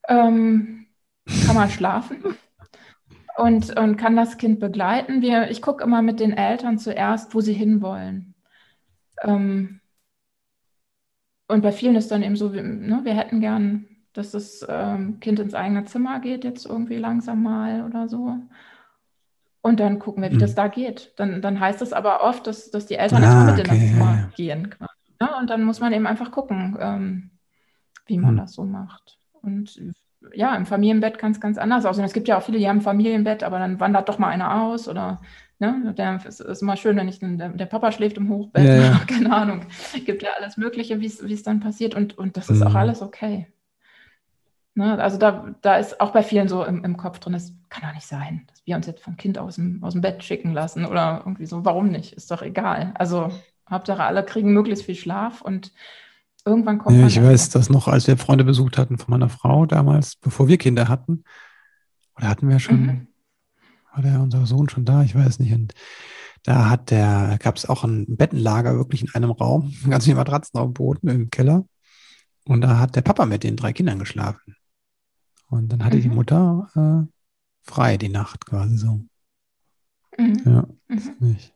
Ähm, kann man schlafen und, und kann das Kind begleiten. Wir, ich gucke immer mit den Eltern zuerst, wo sie hinwollen. Ähm, und bei vielen ist dann eben so, wir, ne, wir hätten gern, dass das ähm, Kind ins eigene Zimmer geht, jetzt irgendwie langsam mal oder so. Und dann gucken wir, wie Mhm. das da geht. Dann, dann heißt es aber oft, dass, dass die Eltern Ah, erstmal mit in okay, das ja, Zimmer ja. gehen. quasi, Ne? Und dann muss man eben einfach gucken, ähm, wie man Mhm. das so macht. Und ja, im Familienbett kann es ganz anders aussehen. Es gibt ja auch viele, die haben ein Familienbett, aber dann wandert doch mal einer aus oder ne, der, es ist immer schön, wenn ich der, der Papa schläft im Hochbett, Ja, ja. keine Ahnung. Gibt ja alles Mögliche, wie es es dann passiert und, und das ist Mhm. auch alles okay. Ne, also da, da ist auch bei vielen so im, im Kopf drin, das kann doch nicht sein, dass wir uns jetzt vom Kind aus dem, aus dem Bett schicken lassen oder irgendwie so. Warum nicht? Ist doch egal. Also Hauptsache alle kriegen möglichst viel Schlaf und irgendwann kommt Ja, man ich dazu. weiß das noch, als wir Freunde besucht hatten von meiner Frau damals, bevor wir Kinder hatten. Oder hatten wir schon, Mhm. war der unser Sohn schon da? Ich weiß nicht. Und da hat der, gab es auch ein Bettenlager wirklich in einem Raum, ganz viele Matratzen auf dem Boden im Keller. Und da hat der Papa mit den drei Kindern geschlafen. Und dann hatte die Mhm. Mutter äh, frei die Nacht quasi so. Mhm. Ja, Mhm. nicht.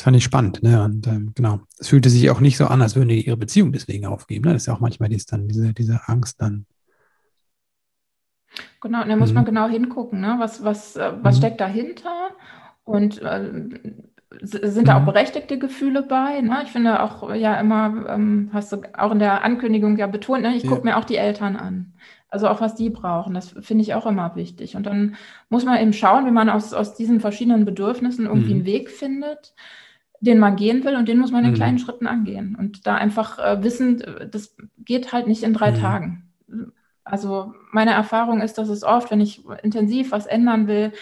Das fand ich spannend, ne? Und ähm, genau, es fühlte sich auch nicht so an, als würden die ihre Beziehung deswegen aufgeben. Ne? Das ist ja auch manchmal dies dann, diese, diese Angst dann. Genau, und da muss Mhm. man genau hingucken, ne? Was, was, äh, was Mhm. steckt dahinter? Und äh, sind da auch Mhm. berechtigte Gefühle bei? Ne? Ich finde auch ja immer, ähm, hast du auch in der Ankündigung ja betont, ne? ich Ja. gucke mir auch die Eltern an. Also auch was die brauchen, das finde ich auch immer wichtig. Und dann muss man eben schauen, wie man aus, aus diesen verschiedenen Bedürfnissen irgendwie Mhm. einen Weg findet, den man gehen will und den muss man in Mhm. kleinen Schritten angehen. Und da einfach äh, wissen, äh, das geht halt nicht in drei Mhm. Tagen. Also meine Erfahrung ist, dass es oft, wenn ich intensiv was ändern will,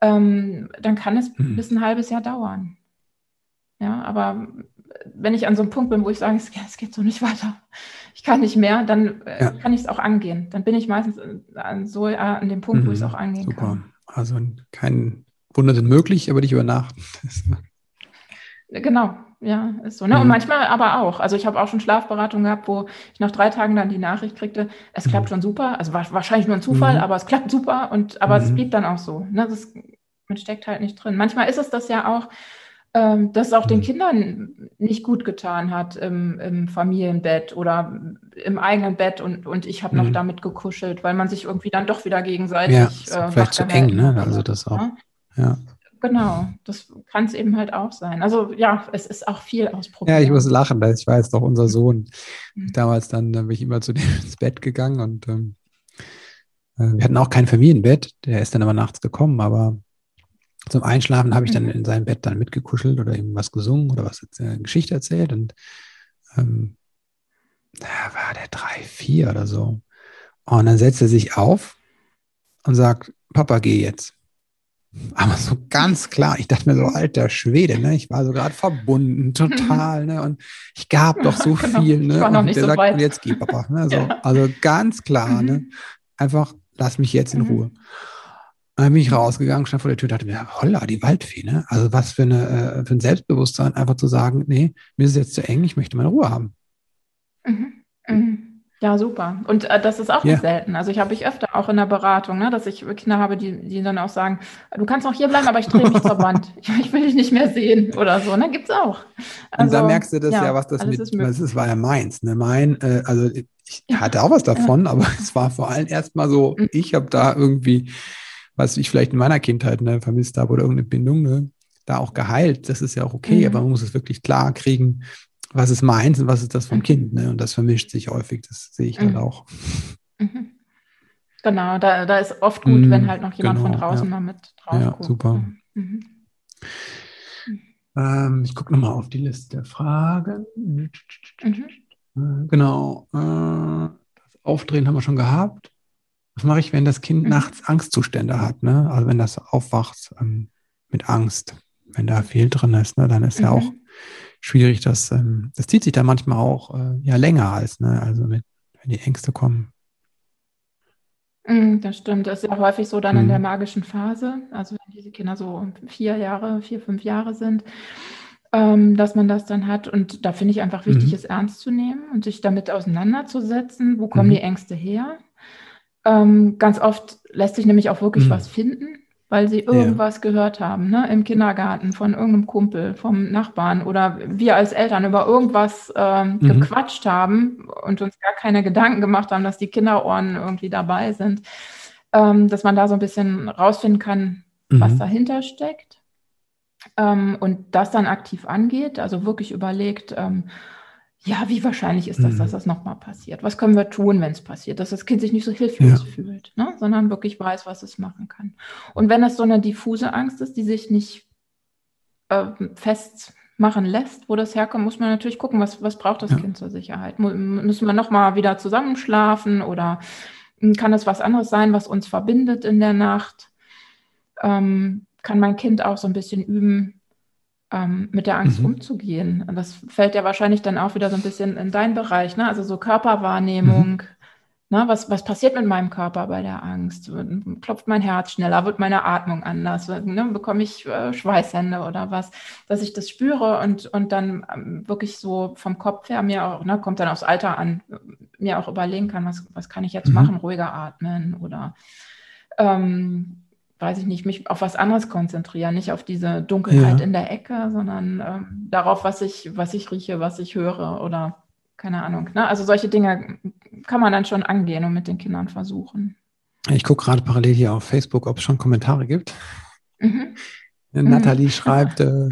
ähm, dann kann es Mhm. bis ein halbes Jahr dauern. Ja, aber wenn ich an so einem Punkt bin, wo ich sage, es, es geht so nicht weiter, ich kann nicht mehr, dann äh, Ja. kann ich es auch angehen. Dann bin ich meistens an, so äh, an dem Punkt, wo ich es Mhm. auch angehen Super. kann. Also kein Wunder sind möglich, aber nicht über Nacht. Genau, ja, ist so. Ne? Und Mhm. manchmal aber auch. Also ich habe auch schon Schlafberatung gehabt, wo ich nach drei Tagen dann die Nachricht kriegte, es Mhm. klappt schon super. Also war wahrscheinlich nur ein Zufall, Mhm. aber es klappt super. Und aber es Mhm. blieb dann auch so. Ne? Das, man steckt halt nicht drin. Manchmal ist es das ja auch, ähm, dass es auch den Mhm. Kindern nicht gut getan hat im, im Familienbett oder im eigenen Bett und, und ich habe noch Mhm. damit gekuschelt, weil man sich irgendwie dann doch wieder gegenseitig Ja, äh, vielleicht zu eng, ne? Also das auch. ne? Ja. Genau, das kann es eben halt auch sein. Also ja, es ist auch viel ausprobiert. Ja, ich muss lachen, weil ich weiß doch, unser Sohn, Mhm. damals dann äh, bin ich immer zu dem ins Bett gegangen und ähm, äh, wir hatten auch kein Familienbett, der ist dann aber nachts gekommen, aber zum Einschlafen habe ich dann Mhm. in seinem Bett dann mitgekuschelt oder ihm was gesungen oder was äh, Geschichte erzählt und ähm, da war der drei, vier oder so. Und dann setzt er sich auf und sagt, Papa, geh jetzt. Aber so ganz klar, ich dachte mir so, alter Schwede, ne? Ich war so gerade verbunden, total, ne? Und ich gab doch so Genau, viel, ich ne? war noch und nicht der so sagt, weit. jetzt geh, Papa. Ne? So, Ja. Also ganz klar, Mhm. ne? Einfach, lass mich jetzt in Mhm. Ruhe. Und dann bin ich Mhm. rausgegangen, stand vor der Tür, dachte mir, holla, die Waldfee, ne? Also was für, eine, äh, für ein Selbstbewusstsein, einfach zu sagen, nee, mir ist es jetzt zu eng, ich möchte meine Ruhe haben. Mhm. Ja, super. Und äh, das ist auch Ja. nicht selten. Also ich habe ich öfter auch in der Beratung, ne, dass ich Kinder habe, die, die dann auch sagen, du kannst noch hier bleiben, aber ich drehe mich zur Wand. Ich, ich will dich nicht mehr sehen oder so. Ne, gibt's auch. Und da merkst du das ja, was das mit, was es war ja meins. Ne? Mein, äh, also ich hatte auch was davon, aber es war vor allem erstmal so, Mhm. ich habe da irgendwie, was ich vielleicht in meiner Kindheit ne, vermisst habe oder irgendeine Bindung, ne, da auch geheilt. Das ist ja auch okay, Mhm. aber man muss es wirklich klar kriegen, was ist meins und was ist das vom Mhm. Kind. Ne? Und das vermischt sich häufig, das sehe ich halt Mhm. auch. Mhm. Genau, da, da ist oft gut, Mm, wenn halt noch jemand von genau, draußen ja. mal mit drauf Ja, guckt. super. Mhm. Ähm, ich gucke nochmal auf die Liste der Fragen. Mhm. Genau. Äh, das Aufdrehen haben wir schon gehabt. Was mache ich, wenn das Kind Mhm. nachts Angstzustände hat? Ne? Also wenn das aufwacht ähm, mit Angst, wenn da viel drin ist, ne? dann ist ja Mhm. auch schwierig. Das, ähm, das zieht sich dann manchmal auch äh, ja länger als, ne? also mit, wenn die Ängste kommen. Mm, Das stimmt. Das ist ja häufig so dann in Mhm. der magischen Phase, also wenn diese Kinder so vier Jahre, vier, fünf Jahre sind, ähm, dass man das dann hat. Und da finde ich einfach wichtig, Mhm. es ernst zu nehmen und sich damit auseinanderzusetzen. Wo kommen Mhm. die Ängste her? Ähm, ganz oft lässt sich nämlich auch wirklich Mhm. was finden, weil sie irgendwas gehört haben, ne? Im Kindergarten von irgendeinem Kumpel, vom Nachbarn oder wir als Eltern über irgendwas ähm, Mhm. gequatscht haben und uns gar keine Gedanken gemacht haben, dass die Kinderohren irgendwie dabei sind, ähm, dass man da so ein bisschen rausfinden kann, was Mhm. dahinter steckt ähm, und das dann aktiv angeht, also wirklich überlegt, ähm, ja, wie wahrscheinlich ist das, Mhm. dass das nochmal passiert? Was können wir tun, wenn es passiert? Dass das Kind sich nicht so hilflos Ja. fühlt, ne? sondern wirklich weiß, was es machen kann. Und wenn das so eine diffuse Angst ist, die sich nicht äh, festmachen lässt, wo das herkommt, muss man natürlich gucken, was, was braucht das Ja. Kind zur Sicherheit? Müssen wir nochmal wieder zusammenschlafen oder hm, kann es was anderes sein, was uns verbindet in der Nacht? Ähm, kann mein Kind auch so ein bisschen üben, ähm, mit der Angst Mhm. umzugehen? Und das fällt ja wahrscheinlich dann auch wieder so ein bisschen in deinen Bereich, ne? Also so Körperwahrnehmung. Ne? Was, was passiert mit meinem Körper bei der Angst? Klopft mein Herz schneller? Wird meine Atmung anders? Ne? Bekomme ich äh, Schweißhände oder was? Dass ich das spüre und, und dann ähm, wirklich so vom Kopf her mir auch, ne, kommt dann aufs Alter an, mir auch überlegen kann, was, was kann ich jetzt Mhm. machen? Ruhiger atmen oder ähm, weiß ich nicht, mich auf was anderes konzentrieren, nicht auf diese Dunkelheit Ja. in der Ecke, sondern ähm, darauf, was ich, was ich rieche, was ich höre oder keine Ahnung. Ne? Also solche Dinge kann man dann schon angehen und mit den Kindern versuchen. Ich gucke gerade parallel hier auf Facebook, ob es schon Kommentare gibt. Mhm. Nathalie schreibt, äh,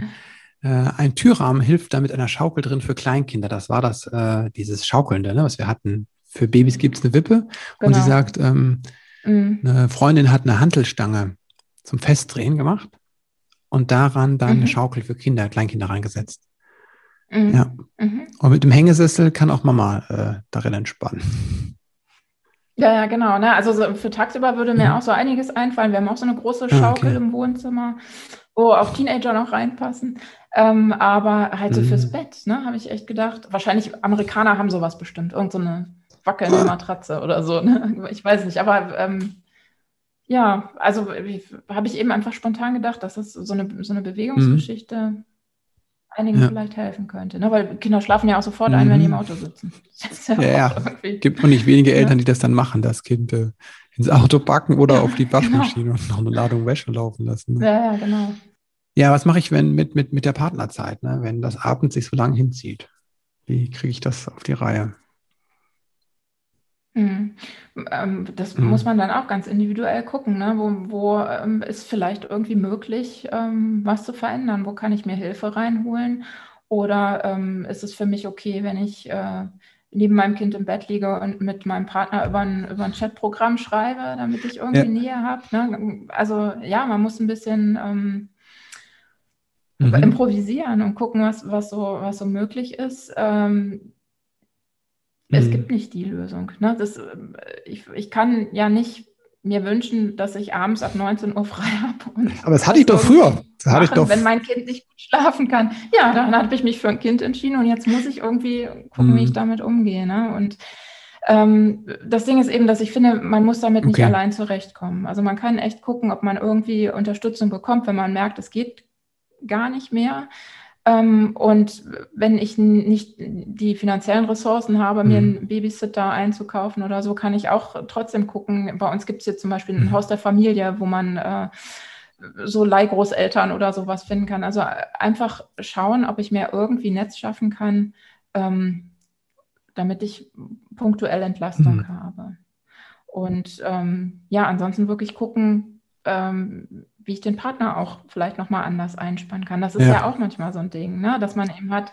äh, ein Türrahmen hilft da mit einer Schaukel drin für Kleinkinder. Das war das, äh, dieses Schaukelnde, ne, was wir hatten. Für Babys gibt es eine Wippe. Und sie Genau. sagt, ähm, Mhm. eine Freundin hat eine Hantelstange zum Festdrehen gemacht und daran dann Mhm. eine Schaukel für Kinder, Kleinkinder reingesetzt. Mhm. Ja. Mhm. Und mit dem Hängesessel kann auch Mama äh, darin entspannen. Ja, ja, genau. Ne? Also so für tagsüber würde mir Mhm. auch so einiges einfallen. Wir haben auch so eine große Ah, Schaukel okay. im Wohnzimmer, wo auch Teenager noch reinpassen. Ähm, aber halt so Mhm. fürs Bett, ne, habe ich echt gedacht. Wahrscheinlich Amerikaner haben sowas bestimmt, irgend so eine wackelnde Matratze oder so. Ne? Ich weiß nicht, aber ähm, ja, also habe ich eben einfach spontan gedacht, dass das so eine, so eine Bewegungsgeschichte einigen Ja. vielleicht helfen könnte. Ne? Weil Kinder schlafen ja auch sofort ein, wenn die im Mhm. Auto sitzen. Ja, Ja, irgendwie- Gibt auch nicht wenige Ja. Eltern, die das dann machen, das Kind äh, ins Auto packen oder Ja, auf die genau. Waschmaschine und noch eine Ladung Wäsche laufen lassen. Ne? Ja, ja, genau. Ja, was mache ich, wenn mit, mit, mit der Partnerzeit, ne? wenn das Abend sich so lang hinzieht? Wie kriege ich das auf die Reihe? Mhm. Ähm, das Mhm. muss man dann auch ganz individuell gucken, ne? Wo, wo ähm, ist vielleicht irgendwie möglich, ähm, was zu verändern? Wo kann ich mir Hilfe reinholen? Oder ähm, ist es für mich okay, wenn ich äh, neben meinem Kind im Bett liege und mit meinem Partner über ein, über ein Chatprogramm schreibe, damit ich irgendwie Ja. Nähe habe? Ne? Also ja, man muss ein bisschen ähm, Mhm. improvisieren und gucken, was, was, so, was so möglich ist. Ähm, es Mhm. gibt nicht die Lösung. Ne? Das, äh, ich, ich kann ja nicht mir wünschen, dass ich abends ab 19 Uhr frei habe. Aber das hatte ich doch früher. Das hatte ich doch. Wenn mein Kind nicht gut schlafen kann. Ja, dann habe ich mich für ein Kind entschieden und jetzt muss ich irgendwie gucken, wie Mhm. ich damit umgehe. Ne? Und ähm, das Ding ist eben, dass ich finde, man muss damit nicht Okay. allein zurechtkommen. Also man kann echt gucken, ob man irgendwie Unterstützung bekommt, wenn man merkt, es geht gar nicht mehr. Ähm, und wenn ich nicht die finanziellen Ressourcen habe, mir mhm. einen Babysitter einzukaufen oder so, kann ich auch trotzdem gucken. Bei uns gibt es jetzt zum Beispiel ein mhm. Haus der Familie, wo man äh, so Leihgroßeltern oder sowas finden kann. Also einfach schauen, ob ich mir irgendwie Netz schaffen kann, ähm, damit ich punktuell Entlastung mhm. habe. Und ähm, ja, ansonsten wirklich gucken, ähm, wie ich den Partner auch vielleicht nochmal anders einspannen kann. Das ist ja. ja, auch manchmal so ein Ding, ne? dass man eben hat,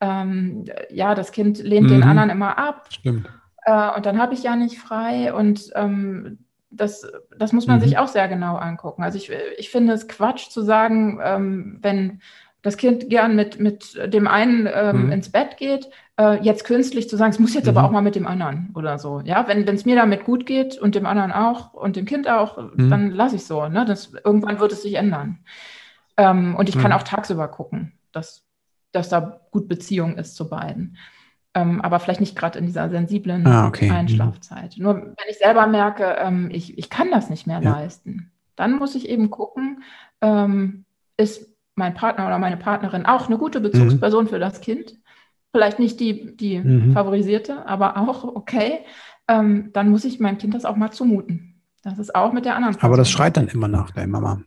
ähm, ja, das Kind lehnt mhm. den anderen immer ab. Stimmt. Äh, und dann habe ich ja nicht frei und ähm, das, das muss man mhm. sich auch sehr genau angucken. Also ich, ich finde es Quatsch zu sagen, ähm, wenn das Kind gern mit, mit dem einen ähm, mhm. ins Bett geht, äh, jetzt künstlich zu sagen, es muss jetzt mhm. aber auch mal mit dem anderen oder so. Ja, wenn es mir damit gut geht und dem anderen auch und dem Kind auch, mhm. dann lasse ich so. Ne? Das, irgendwann wird es sich ändern. Ähm, und ich kann mhm. auch tagsüber gucken, dass, dass da gut Beziehung ist zu beiden. Ähm, aber vielleicht nicht gerade in dieser sensiblen ah, okay. Mhm. Einschlafzeit. Nur wenn ich selber merke, ähm, ich, ich kann das nicht mehr ja. leisten, dann muss ich eben gucken, ähm, ist mein Partner oder meine Partnerin auch eine gute Bezugsperson mhm. für das Kind. Vielleicht nicht die, die mhm. favorisierte, aber auch okay. Ähm, dann muss ich meinem Kind das auch mal zumuten. Das ist auch mit der anderen. Aber das schreit dann immer nach der Mama.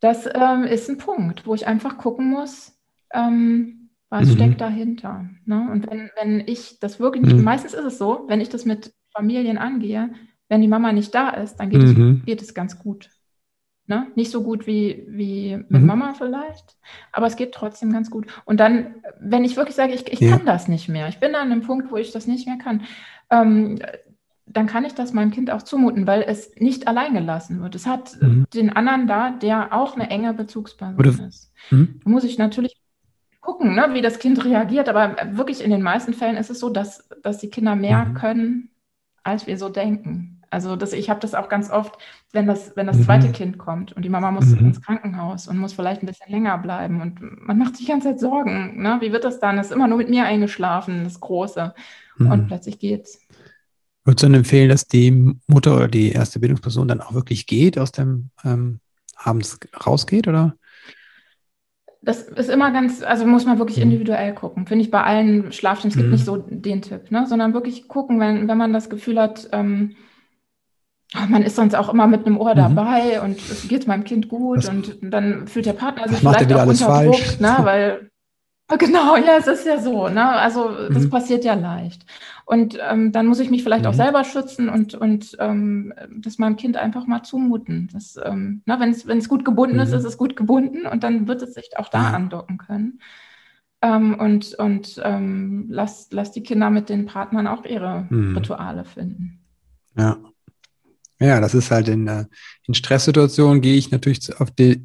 Das ähm, ist ein Punkt, wo ich einfach gucken muss, ähm, was mhm. steckt dahinter. Ne? Und wenn, wenn ich das wirklich nicht, mhm. meistens ist es so, wenn ich das mit Familien angehe, wenn die Mama nicht da ist, dann geht, es, mhm. geht es ganz gut. Ne? Nicht so gut wie, wie mit mhm. Mama vielleicht, aber es geht trotzdem ganz gut. Und dann, wenn ich wirklich sage, ich, ich ja. kann das nicht mehr, ich bin an einem Punkt, wo ich das nicht mehr kann, ähm, dann kann ich das meinem Kind auch zumuten, weil es nicht allein gelassen wird. Es hat mhm. den anderen da, der auch eine enge Bezugsperson Oder, ist. Mhm. Da muss ich natürlich gucken, ne, wie das Kind reagiert, aber wirklich in den meisten Fällen ist es so, dass, dass die Kinder mehr mhm. können, als wir so denken. Also das, ich habe das auch ganz oft, wenn das, wenn das zweite mhm. Kind kommt und die Mama muss mhm. ins Krankenhaus und muss vielleicht ein bisschen länger bleiben und man macht sich die ganze Zeit Sorgen. Ne? Wie wird das dann? Das ist immer nur mit mir eingeschlafen, das Große. Mhm. Und plötzlich geht's. Würdest du dann empfehlen, dass die Mutter oder die erste Bildungsperson dann auch wirklich geht, aus dem ähm, abends rausgeht, oder? Das ist immer ganz, also muss man wirklich mhm. individuell gucken. Finde ich bei allen Schlafstellen, es gibt mhm. nicht so den Tipp, ne? sondern wirklich gucken, wenn, wenn man das Gefühl hat, ähm, man ist sonst auch immer mit einem Ohr mhm. dabei und es geht meinem Kind gut das, und dann fühlt der Partner sich vielleicht auch unter. Druck, ne, weil genau, ja, es ist ja so, ne? Also das mhm. passiert ja leicht. Und ähm, dann muss ich mich vielleicht mhm. auch selber schützen und, und ähm, das meinem Kind einfach mal zumuten. Das, ähm, ne, wenn es gut gebunden ist, mhm. ist es gut gebunden und dann wird es sich auch da andocken können. Ähm, und und ähm, lass, lass die Kinder mit den Partnern auch ihre mhm. Rituale finden. Ja. Ja, das ist halt in, äh, in Stresssituationen gehe ich natürlich auf die,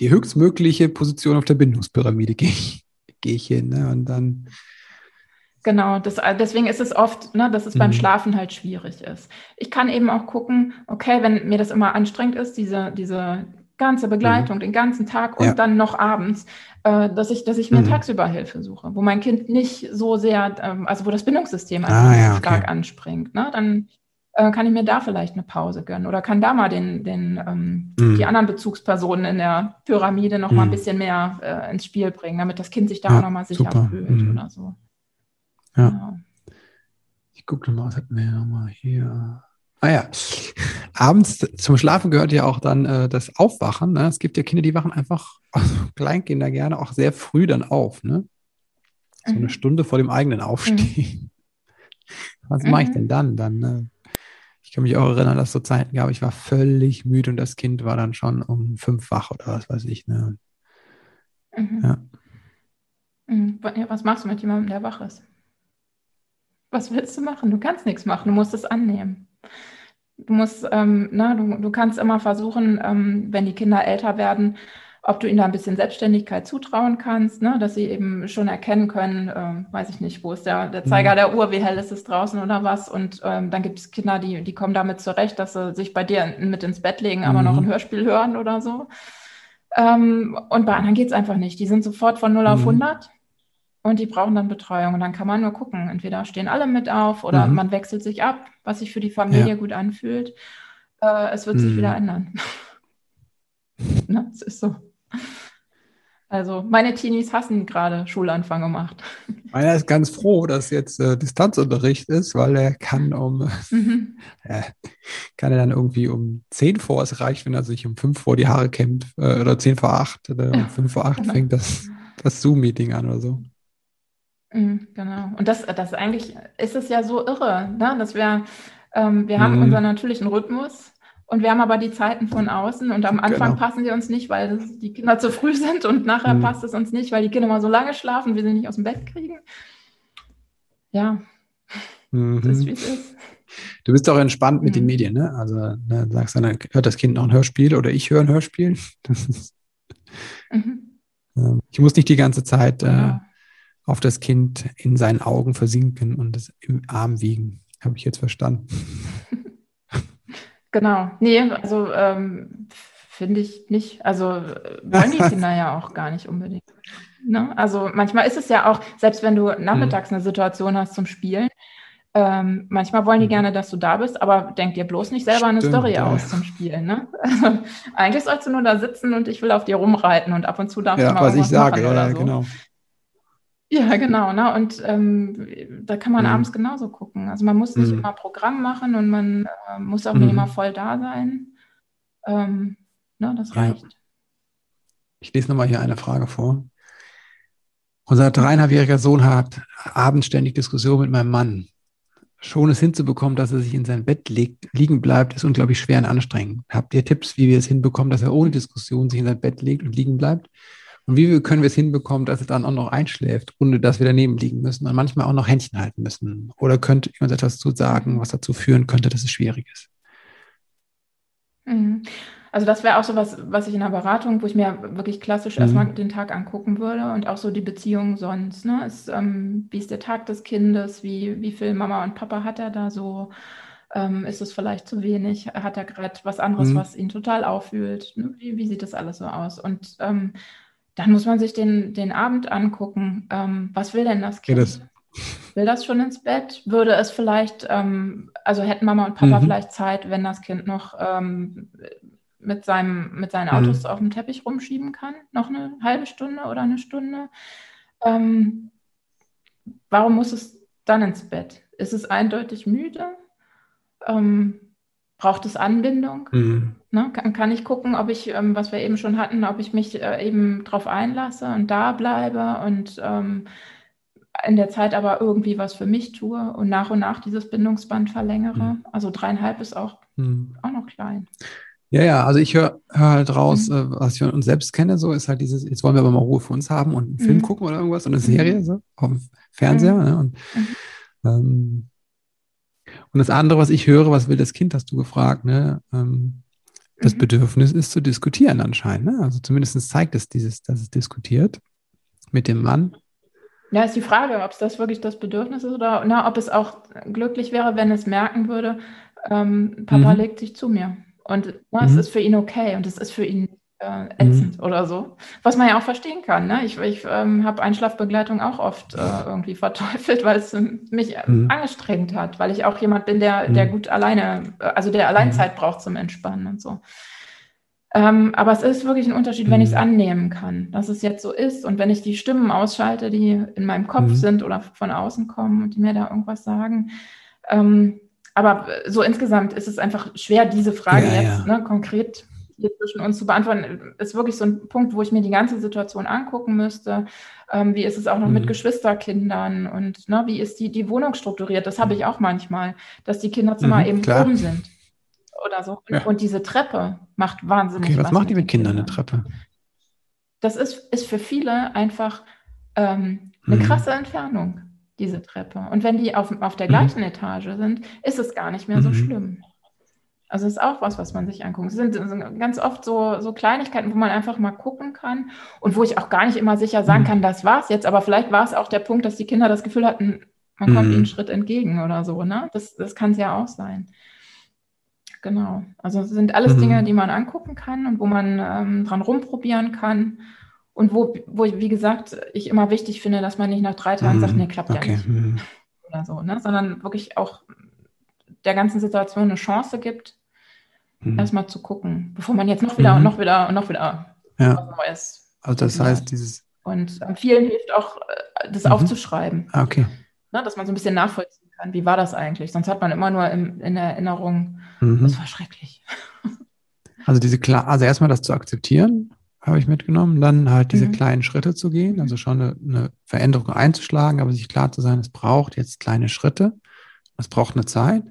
die höchstmögliche Position auf der Bindungspyramide gehe ich, gehe ich hin. Ne? Und dann. Genau, das, äh, deswegen ist es oft, ne, dass es mhm. beim Schlafen halt schwierig ist. Ich kann eben auch gucken, okay, wenn mir das immer anstrengend ist, diese, diese ganze Begleitung, mhm. den ganzen Tag und ja. dann noch abends, äh, dass ich, dass ich mir mhm. tagsüber Hilfe suche, wo mein Kind nicht so sehr, ähm, also wo das Bindungssystem ah, ja, okay. stark anspringt. Ne? Dann äh, kann ich mir da vielleicht eine Pause gönnen oder kann da mal den, den, ähm, mhm. die anderen Bezugspersonen in der Pyramide noch mhm. mal ein bisschen mehr äh, ins Spiel bringen, damit das Kind sich da ja, auch noch mal sicher super. fühlt mhm. oder so. Ja. ja. Ich gucke mal, was hatten wir noch mal hier? Ah ja, abends zum Schlafen gehört ja auch dann äh, das Aufwachen. Ne? Es gibt ja Kinder, die wachen einfach, also Kleinkinder gerne, auch sehr früh dann auf. Ne? So eine mhm. Stunde vor dem eigenen Aufstehen. Mhm. Was mache ich mhm. denn dann? Dann ne? Ich kann mich auch erinnern, dass es so Zeiten gab, ich war völlig müde und das Kind war dann schon um fünf wach oder was weiß ich. Ne? Mhm. Ja. Mhm. Was machst du mit jemandem, der wach ist? Was willst du machen? Du kannst nichts machen, du musst es annehmen. Du musst, ähm, na, du, du kannst immer versuchen, ähm, wenn die Kinder älter werden, ob du ihnen da ein bisschen Selbstständigkeit zutrauen kannst, ne? dass sie eben schon erkennen können, ähm, weiß ich nicht, wo ist der, der Zeiger mhm. der Uhr, wie hell ist es draußen oder was. Und ähm, dann gibt es Kinder, die, die kommen damit zurecht, dass sie sich bei dir mit ins Bett legen, aber mhm. noch ein Hörspiel hören oder so. Ähm, und bei anderen geht es einfach nicht. Die sind sofort von 0 mhm. auf 100 und die brauchen dann Betreuung. Und dann kann man nur gucken, entweder stehen alle mit auf oder mhm. man wechselt sich ab, was sich für die Familie ja. gut anfühlt. Äh, es wird sich mhm. wieder ändern. ne? Es ist so. Also meine Teenies hassen gerade Schulanfang gemacht. Meiner ist ganz froh, dass jetzt äh, Distanzunterricht ist, weil er kann um mhm. äh, kann er dann irgendwie um 10 vor, es reicht, wenn er sich um 5 vor die Haare kämmt äh, oder 10 vor 8 oder um 5 vor 8 genau. fängt das, das Zoom-Meeting an oder so. Mhm, genau. Und das, das eigentlich ist es ja so irre, ne? dass wir, ähm, wir haben mhm. unseren natürlichen Rhythmus und wir haben aber die Zeiten von außen und am Anfang genau. passen sie uns nicht, weil das, die Kinder zu früh sind und nachher mhm. passt es uns nicht, weil die Kinder mal so lange schlafen, wir sie nicht aus dem Bett kriegen. Ja, mhm. das ist wie es ist. Du bist auch entspannt mit mhm. den Medien, ne? Also ne, sagst du, dann hört das Kind noch ein Hörspiel oder ich höre ein Hörspiel. Ist, mhm. äh, ich muss nicht die ganze Zeit äh, ja. auf das Kind in seinen Augen versinken und es im Arm wiegen. Habe ich jetzt verstanden. Genau. Nee, also ähm, finde ich nicht. Also wollen die Kinder ja auch gar nicht unbedingt. Ne? Also manchmal ist es ja auch, selbst wenn du nachmittags eine Situation hast zum Spielen, ähm, manchmal wollen die mhm. gerne, dass du da bist, aber denk dir bloß nicht selber eine Stimmt, Story ja. aus zum Spielen. Ne? Also, eigentlich sollst du nur da sitzen und ich will auf dir rumreiten und ab und zu darfst ja, du mal was ich sage, machen ja, oder so. genau. Ja, genau. Ne? Und ähm, da kann man mhm. abends genauso gucken. Also man muss nicht mhm. immer Programm machen und man äh, muss auch nicht immer voll da sein. Ähm, ne, das reicht. Ja. Ich lese nochmal hier eine Frage vor. Unser dreieinhalbjähriger Sohn hat abends ständig Diskussionen mit meinem Mann. Schon es hinzubekommen, dass er sich in sein Bett legt, liegen bleibt, ist unglaublich schwer und anstrengend. Habt ihr Tipps, wie wir es hinbekommen, dass er ohne Diskussion sich in sein Bett legt und liegen bleibt? Und wie können wir es hinbekommen, dass es dann auch noch einschläft, ohne dass wir daneben liegen müssen und manchmal auch noch Händchen halten müssen? Oder könnte jemand etwas zu sagen, was dazu führen könnte, dass es schwierig ist? Mhm. Also das wäre auch so was, was ich in der Beratung, wo ich mir wirklich klassisch mhm. erstmal den Tag angucken würde und auch so die Beziehung sonst. Ne? Ist, ähm, wie ist der Tag des Kindes? Wie, wie viel Mama und Papa hat er da so? Ähm, ist es vielleicht zu wenig? Hat er gerade was anderes, mhm. was ihn total auffühlt? Ne? Wie, wie sieht das alles so aus? Und ähm, dann muss man sich den, den Abend angucken. Ähm, was will denn das Kind? Das? Will das schon ins Bett? Würde es vielleicht, ähm, also hätten Mama und Papa mhm. vielleicht Zeit, wenn das Kind noch ähm, mit, seinem, mit seinen Autos mhm. auf dem Teppich rumschieben kann? Noch eine halbe Stunde oder eine Stunde? Ähm, warum muss es dann ins Bett? Ist es eindeutig müde? Ähm, braucht es Anbindung? Mhm. Ne? Kann, kann, ich gucken, ob ich, ähm, was wir eben schon hatten, ob ich mich äh, eben drauf einlasse und da bleibe und ähm, in der Zeit aber irgendwie was für mich tue und nach und nach dieses Bindungsband verlängere. Mhm. Also dreieinhalb ist auch, mhm. auch noch klein. Ja, ja, also ich höre hör halt raus, mhm. äh, was ich von uns selbst kenne, so ist halt dieses, jetzt wollen wir aber mal Ruhe für uns haben und einen Film mhm. gucken oder irgendwas und eine Serie mhm. so auf dem Fernseher. Ne? Und ähm, und das andere, was ich höre, was will das Kind, hast du gefragt, ne? Ähm, das mhm. Bedürfnis ist zu diskutieren anscheinend. Ne? Also zumindest zeigt es dieses, dass es diskutiert mit dem Mann. Ja, ist die Frage, ob es das wirklich das Bedürfnis ist oder na, ob es auch glücklich wäre, wenn es merken würde, ähm, Papa mhm. legt sich zu mir. Und na, mhm. es ist für ihn okay und es ist für ihn äh, ätzend mhm. oder so. Was man ja auch verstehen kann. Ne? Ich, ich ähm, habe Einschlafbegleitung auch oft äh, irgendwie verteufelt, weil es mich mhm. angestrengt hat, weil ich auch jemand bin, der, der mhm. gut alleine, äh, also der Alleinzeit mhm. braucht zum Entspannen und so. Ähm, aber es ist wirklich ein Unterschied, wenn ich es mhm. annehmen kann, dass es jetzt so ist und wenn ich die Stimmen ausschalte, die in meinem Kopf sind oder von außen kommen und die mir da irgendwas sagen. Ähm, aber so insgesamt ist es einfach schwer, diese Frage ja, jetzt ja. Ne, konkret hier zwischen uns zu beantworten, ist wirklich so ein Punkt, wo ich mir die ganze Situation angucken müsste. Ähm, wie ist es auch noch mhm. mit Geschwisterkindern und ne, wie ist die, die Wohnung strukturiert? Das habe ich auch manchmal, dass die Kinderzimmer mhm, eben klar. oben sind oder so. Ja. Und diese Treppe macht wahnsinnig. Okay, was, was macht die mit Kindern, eine Treppe? Das ist, ist für viele einfach ähm, eine mhm. krasse Entfernung, diese Treppe. Und wenn die auf, auf der mhm. gleichen Etage sind, ist es gar nicht mehr so mhm. schlimm. Also ist auch was, was man sich anguckt. Es sind, sind ganz oft so, so Kleinigkeiten, wo man einfach mal gucken kann und wo ich auch gar nicht immer sicher sagen mhm. kann, das war's jetzt. Aber vielleicht war es auch der Punkt, dass die Kinder das Gefühl hatten, man kommt mhm. ihnen einen Schritt entgegen oder so. Ne? Das, das kann es ja auch sein. Genau. Also es sind alles mhm. Dinge, die man angucken kann und wo man ähm, dran rumprobieren kann. Und wo, wo, wie gesagt, ich immer wichtig finde, dass man nicht nach drei Tagen sagt, mhm. nee, klappt okay. ja nicht. Mhm. Oder so, ne? Sondern wirklich auch der ganzen Situation eine Chance gibt, mhm. erstmal zu gucken, bevor man jetzt noch wieder mhm. und noch wieder und noch wieder ja. was Neues Also das heißt, dieses. Und vielen hilft auch, äh, das mhm. aufzuschreiben. Ah, okay. Ne, dass man so ein bisschen nachvollziehen kann, wie war das eigentlich? Sonst hat man immer nur in, in Erinnerung, mhm. das war schrecklich. Also diese klar, also erstmal das zu akzeptieren, habe ich mitgenommen, dann halt diese mhm. kleinen Schritte zu gehen, also schon eine, eine, Veränderung einzuschlagen, aber sich klar zu sein, es braucht jetzt kleine Schritte, es braucht eine Zeit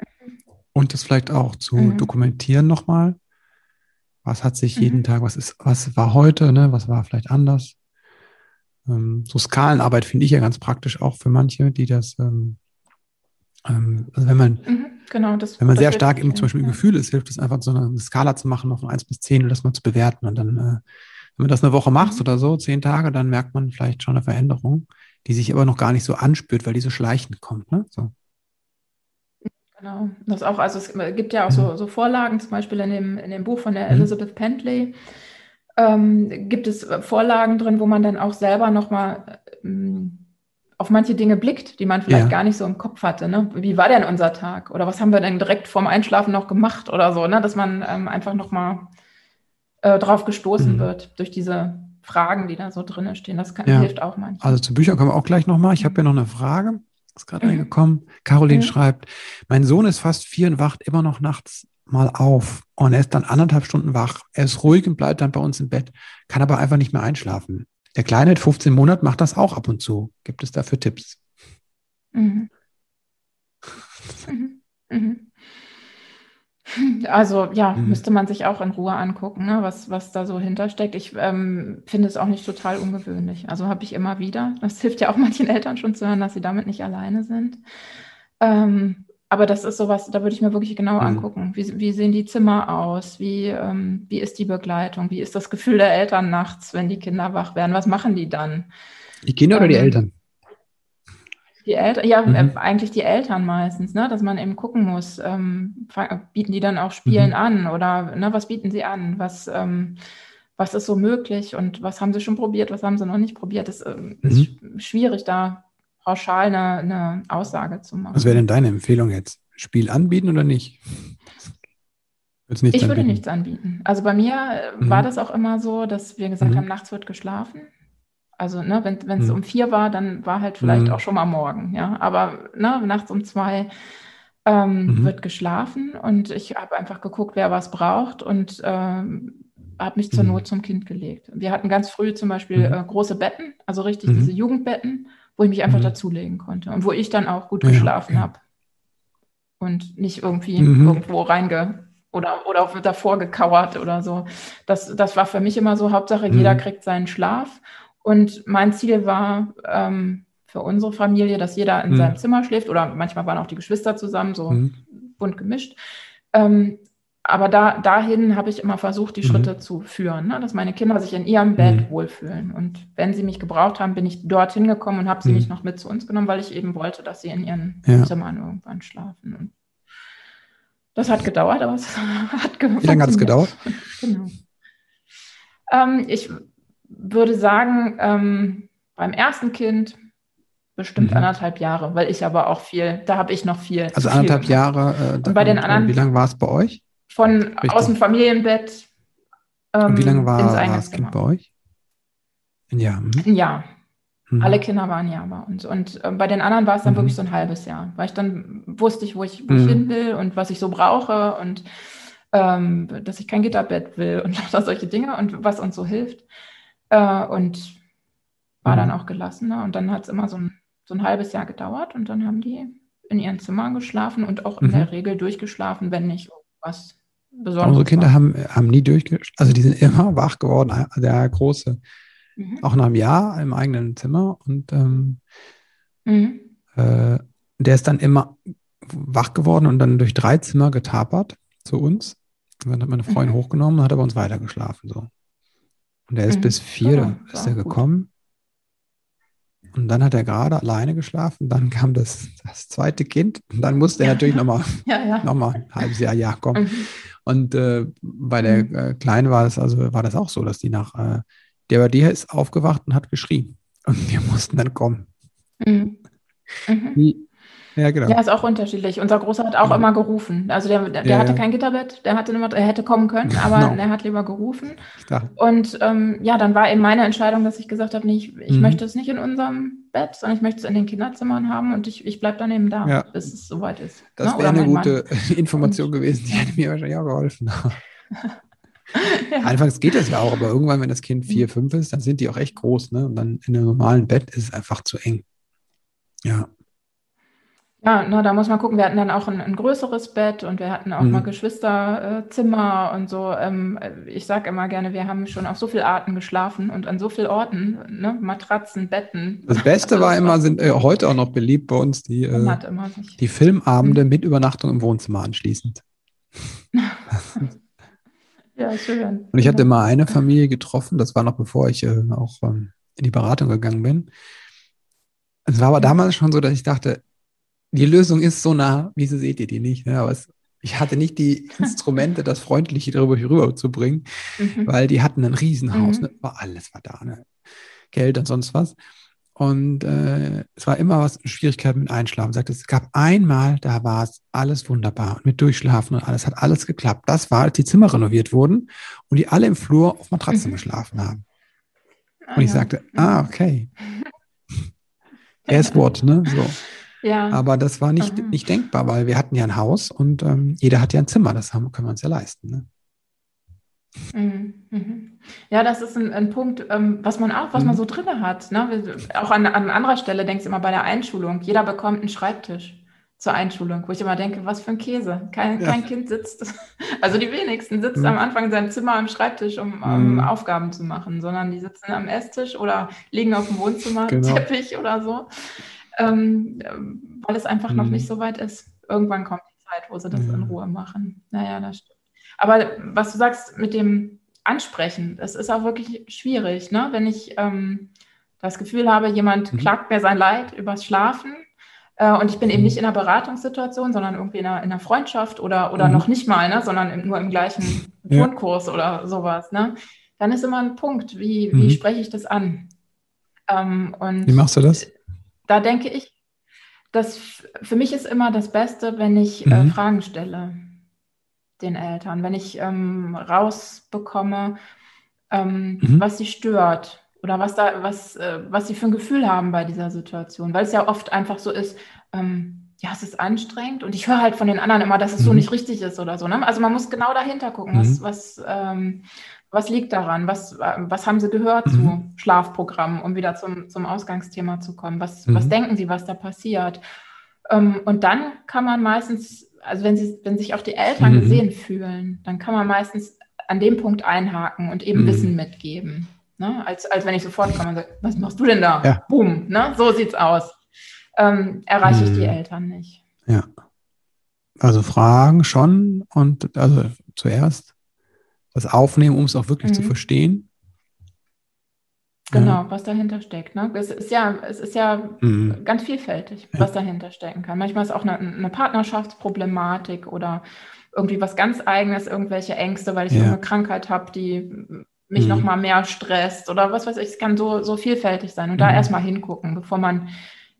und das vielleicht auch zu mhm. dokumentieren nochmal. Was hat sich jeden mhm. Tag, was ist, was war heute, ne, was war vielleicht anders? Ähm, so Skalenarbeit finde ich ja ganz praktisch auch für manche, die das, ähm, ähm, also wenn man, mhm, genau, das, wenn man sehr stark im, zum Beispiel im Gefühl ist, hilft es einfach so eine Skala zu machen, noch von 1 bis 10 und das mal zu bewerten und dann äh, wenn man das eine Woche macht mhm. oder so, zehn Tage, dann merkt man vielleicht schon eine Veränderung, die sich aber noch gar nicht so anspürt, weil die so schleichend kommt. Ne? So. Genau, das auch, also es gibt ja auch so, so Vorlagen, zum Beispiel in dem, in dem Buch von der mhm. Elizabeth Pentley, ähm, gibt es Vorlagen drin, wo man dann auch selber nochmal ähm, auf manche Dinge blickt, die man vielleicht ja. gar nicht so im Kopf hatte. Ne? Wie war denn unser Tag? Oder was haben wir denn direkt vorm Einschlafen noch gemacht oder so, ne? dass man ähm, einfach nochmal äh, drauf gestoßen mhm. wird durch diese Fragen, die da so drin stehen. Das kann, ja. hilft auch manchmal. Also zu Büchern kommen wir auch gleich nochmal. Ich habe ja noch eine Frage. Ist gerade mhm. reingekommen. Caroline mhm. schreibt, mein Sohn ist fast vier und wacht immer noch nachts mal auf. Und er ist dann anderthalb Stunden wach. Er ist ruhig und bleibt dann bei uns im Bett, kann aber einfach nicht mehr einschlafen. Der Kleine mit 15 Monaten macht das auch ab und zu. Gibt es dafür Tipps? Mhm. mhm. mhm. Also ja, mhm. müsste man sich auch in Ruhe angucken, ne, was, was da so hintersteckt. Ich ähm, finde es auch nicht total ungewöhnlich. Also habe ich immer wieder. Das hilft ja auch manchen Eltern schon zu hören, dass sie damit nicht alleine sind. Ähm, aber das ist sowas, da würde ich mir wirklich genau mhm. angucken. Wie, wie sehen die Zimmer aus? Wie, ähm, wie ist die Begleitung? Wie ist das Gefühl der Eltern nachts, wenn die Kinder wach werden? Was machen die dann? Die Kinder oder die ähm, Eltern? Die Eltern, ja, mhm. äh, eigentlich die Eltern meistens, ne? dass man eben gucken muss, ähm, bieten die dann auch Spielen mhm. an oder ne, was bieten sie an? Was, ähm, was ist so möglich und was haben sie schon probiert, was haben sie noch nicht probiert? Das ähm, mhm. ist schwierig, da pauschal eine, eine Aussage zu machen. Was wäre denn deine Empfehlung jetzt? Spiel anbieten oder nicht? ich anbieten? würde nichts anbieten. Also bei mir äh, war mhm. das auch immer so, dass wir gesagt mhm. haben, nachts wird geschlafen. Also, ne, wenn es mhm. um vier war, dann war halt vielleicht mhm. auch schon mal morgen, ja. Aber ne, nachts um zwei ähm, mhm. wird geschlafen und ich habe einfach geguckt, wer was braucht und ähm, habe mich zur mhm. Not zum Kind gelegt. Wir hatten ganz früh zum Beispiel mhm. äh, große Betten, also richtig mhm. diese Jugendbetten, wo ich mich einfach dazulegen konnte und wo ich dann auch gut geschlafen ja, okay. habe. Und nicht irgendwie irgendwo reinge oder, oder davor gekauert oder so. Das, das war für mich immer so, Hauptsache, jeder kriegt seinen Schlaf. Und mein Ziel war ähm, für unsere Familie, dass jeder in mhm. seinem Zimmer schläft oder manchmal waren auch die Geschwister zusammen, so mhm. bunt gemischt. Ähm, aber da, dahin habe ich immer versucht, die mhm. Schritte zu führen, ne? dass meine Kinder sich in ihrem Bett mhm. wohlfühlen. Und wenn sie mich gebraucht haben, bin ich dorthin gekommen und habe sie mhm. nicht noch mit zu uns genommen, weil ich eben wollte, dass sie in ihren ja. Zimmern irgendwann schlafen. Und das hat gedauert, aber es hat Wie lange hat es gedauert? genau. Ähm, ich würde sagen, ähm, beim ersten Kind bestimmt mhm. anderthalb Jahre, weil ich aber auch viel, da habe ich noch viel. Also anderthalb viel Jahre. Äh, und bei den anderen. Wie lange war es bei euch? Von Richtig. aus dem Familienbett. Ähm, wie lange war, war das Kind bei euch? Ein Jahr. Mhm. Ein Jahr. Mhm. Alle Kinder waren ein Jahr bei uns. Und äh, bei den anderen war es dann mhm. wirklich so ein halbes Jahr, weil ich dann wusste ich, wo ich, wo ich mhm. hin will und was ich so brauche und ähm, dass ich kein Gitterbett will und solche Dinge und was uns so hilft. Äh, und war mhm. dann auch gelassener. Und dann hat es immer so ein, so ein halbes Jahr gedauert und dann haben die in ihren Zimmern geschlafen und auch in mhm. der Regel durchgeschlafen, wenn nicht was Besonderes. Unsere Kinder haben, haben nie durchgeschlafen, also die sind immer wach geworden, der Große. Mhm. Auch nach einem Jahr im eigenen Zimmer und ähm, mhm. äh, der ist dann immer wach geworden und dann durch drei Zimmer getapert zu uns. Und dann hat meine Freundin mhm. hochgenommen und hat aber uns weitergeschlafen. So. Und er ist mhm. bis vier, oh, ist er gekommen. Und dann hat er gerade alleine geschlafen. Dann kam das, das zweite Kind. Und dann musste er natürlich nochmal ja, ja. noch ein halbes Jahr ja kommen. Mhm. Und äh, bei der mhm. äh, Kleinen war das also war das auch so, dass die nach äh, der bei dir ist aufgewacht und hat geschrien. Und wir mussten dann kommen. Mhm. mhm. Wie, Ja, genau. Ja, ist auch unterschiedlich. Unser Großer hat auch ja. immer gerufen. Also der, der, der hatte ja. kein Gitterbett, der hatte immer, er hätte kommen können, aber no. er hat lieber gerufen. Und ähm, ja, dann war eben meine Entscheidung, dass ich gesagt habe, nee, ich, ich mhm. möchte es nicht in unserem Bett, sondern ich möchte es in den Kinderzimmern haben und ich, ich bleibe dann eben da, ja. bis es soweit ist. Das ne? wäre eine gute Mann. Information gewesen, die hätte mir wahrscheinlich auch geholfen. ja. Anfangs geht das ja auch, aber irgendwann, wenn das Kind vier, fünf ist, dann sind die auch echt groß, ne? Und dann in einem normalen Bett ist es einfach zu eng. Ja. Ja, na, da muss man gucken. Wir hatten dann auch ein, ein größeres Bett und wir hatten auch mhm. mal Geschwisterzimmer und so. Ähm, ich sage immer gerne, wir haben schon auf so viele Arten geschlafen und an so vielen Orten, ne? Matratzen, Betten. Das Beste war immer, sind äh, heute auch noch beliebt bei uns, die, äh, die Filmabende mhm. mit Übernachtung im Wohnzimmer anschließend. ja, schön. Und ich hatte mal eine Familie getroffen, das war noch bevor ich äh, auch ähm, in die Beratung gegangen bin. Es war aber damals schon so, dass ich dachte, die Lösung ist so nah, wieso seht ihr die nicht? Ne? Aber es, ich hatte nicht die Instrumente, das freundlich darüber rüberzubringen, mhm. weil die hatten ein Riesenhaus, mhm. ne? war alles war da, ne? Geld und sonst was. Und äh, es war immer was Schwierigkeiten mit Einschlafen. Sagt, es gab einmal, da war es alles wunderbar und mit Durchschlafen und alles hat alles geklappt. Das war, als die Zimmer renoviert wurden und die alle im Flur auf Matratzen mhm. geschlafen haben. Und ich sagte, ah, okay. Guess what, ne? So. Ja. Aber das war nicht, mhm. nicht denkbar, weil wir hatten ja ein Haus und ähm, jeder hat ja ein Zimmer. Das haben, können wir uns ja leisten. Ne? Mhm, mhm. Ja, das ist ein, ein Punkt, ähm, was man auch, was mhm. man so drin hat. Ne? Auch an, an anderer Stelle denkst du immer bei der Einschulung. Jeder bekommt einen Schreibtisch zur Einschulung, wo ich immer denke, was für ein Käse. Kein, ja. kein Kind sitzt, also die wenigsten sitzen mhm. am Anfang in seinem Zimmer am Schreibtisch, um, um mhm. Aufgaben zu machen, sondern die sitzen am Esstisch oder liegen auf dem Wohnzimmer, genau. Teppich oder so ähm, weil es einfach mhm. noch nicht so weit ist. Irgendwann kommt die Zeit, wo sie das ja. in Ruhe machen. Naja, das stimmt. Aber was du sagst mit dem Ansprechen, das ist auch wirklich schwierig, ne? wenn ich ähm, das Gefühl habe, jemand mhm. klagt mir sein Leid übers Schlafen äh, und ich bin eben mhm. nicht in einer Beratungssituation, sondern irgendwie in einer, in einer Freundschaft oder, oder mhm. noch nicht mal, ne? sondern im, nur im gleichen ja. Grundkurs oder sowas. Ne? Dann ist immer ein Punkt, wie, wie mhm. spreche ich das an? Ähm, und wie machst du das? Da denke ich, dass für mich ist immer das Beste, wenn ich äh, mhm. äh, Fragen stelle den Eltern, wenn ich ähm, rausbekomme, ähm, mhm. was sie stört oder was da, was, äh, was sie für ein Gefühl haben bei dieser Situation, weil es ja oft einfach so ist, ähm, ja, es ist anstrengend und ich höre halt von den anderen immer, dass es mhm. so nicht richtig ist oder so. Ne? Also man muss genau dahinter gucken, was, mhm. was, ähm, was liegt daran? Was, was haben Sie gehört mhm. zu Schlafprogrammen, um wieder zum, zum Ausgangsthema zu kommen? Was, mhm. was denken Sie, was da passiert? Ähm, und dann kann man meistens, also wenn, sie, wenn sich auch die Eltern mhm. gesehen fühlen, dann kann man meistens an dem Punkt einhaken und eben mhm. Wissen mitgeben. Ne? Als, als wenn ich sofort komme und sage, was machst du denn da? Ja. Boom, ne? so sieht's aus. Ähm, erreiche ich die mhm. Eltern nicht. Ja. Also Fragen schon und also zuerst das aufnehmen, um es auch wirklich mhm. zu verstehen. Genau, ja. was dahinter steckt. Ne? Es ist ja, es ist ja mhm. ganz vielfältig, was ja. dahinter stecken kann. Manchmal ist auch eine, eine, Partnerschaftsproblematik oder irgendwie was ganz Eigenes, irgendwelche Ängste, weil ich ja. eine Krankheit habe, die mich mhm. nochmal mehr stresst oder was weiß ich. Es kann so, so vielfältig sein. Und da mhm. erstmal hingucken, bevor man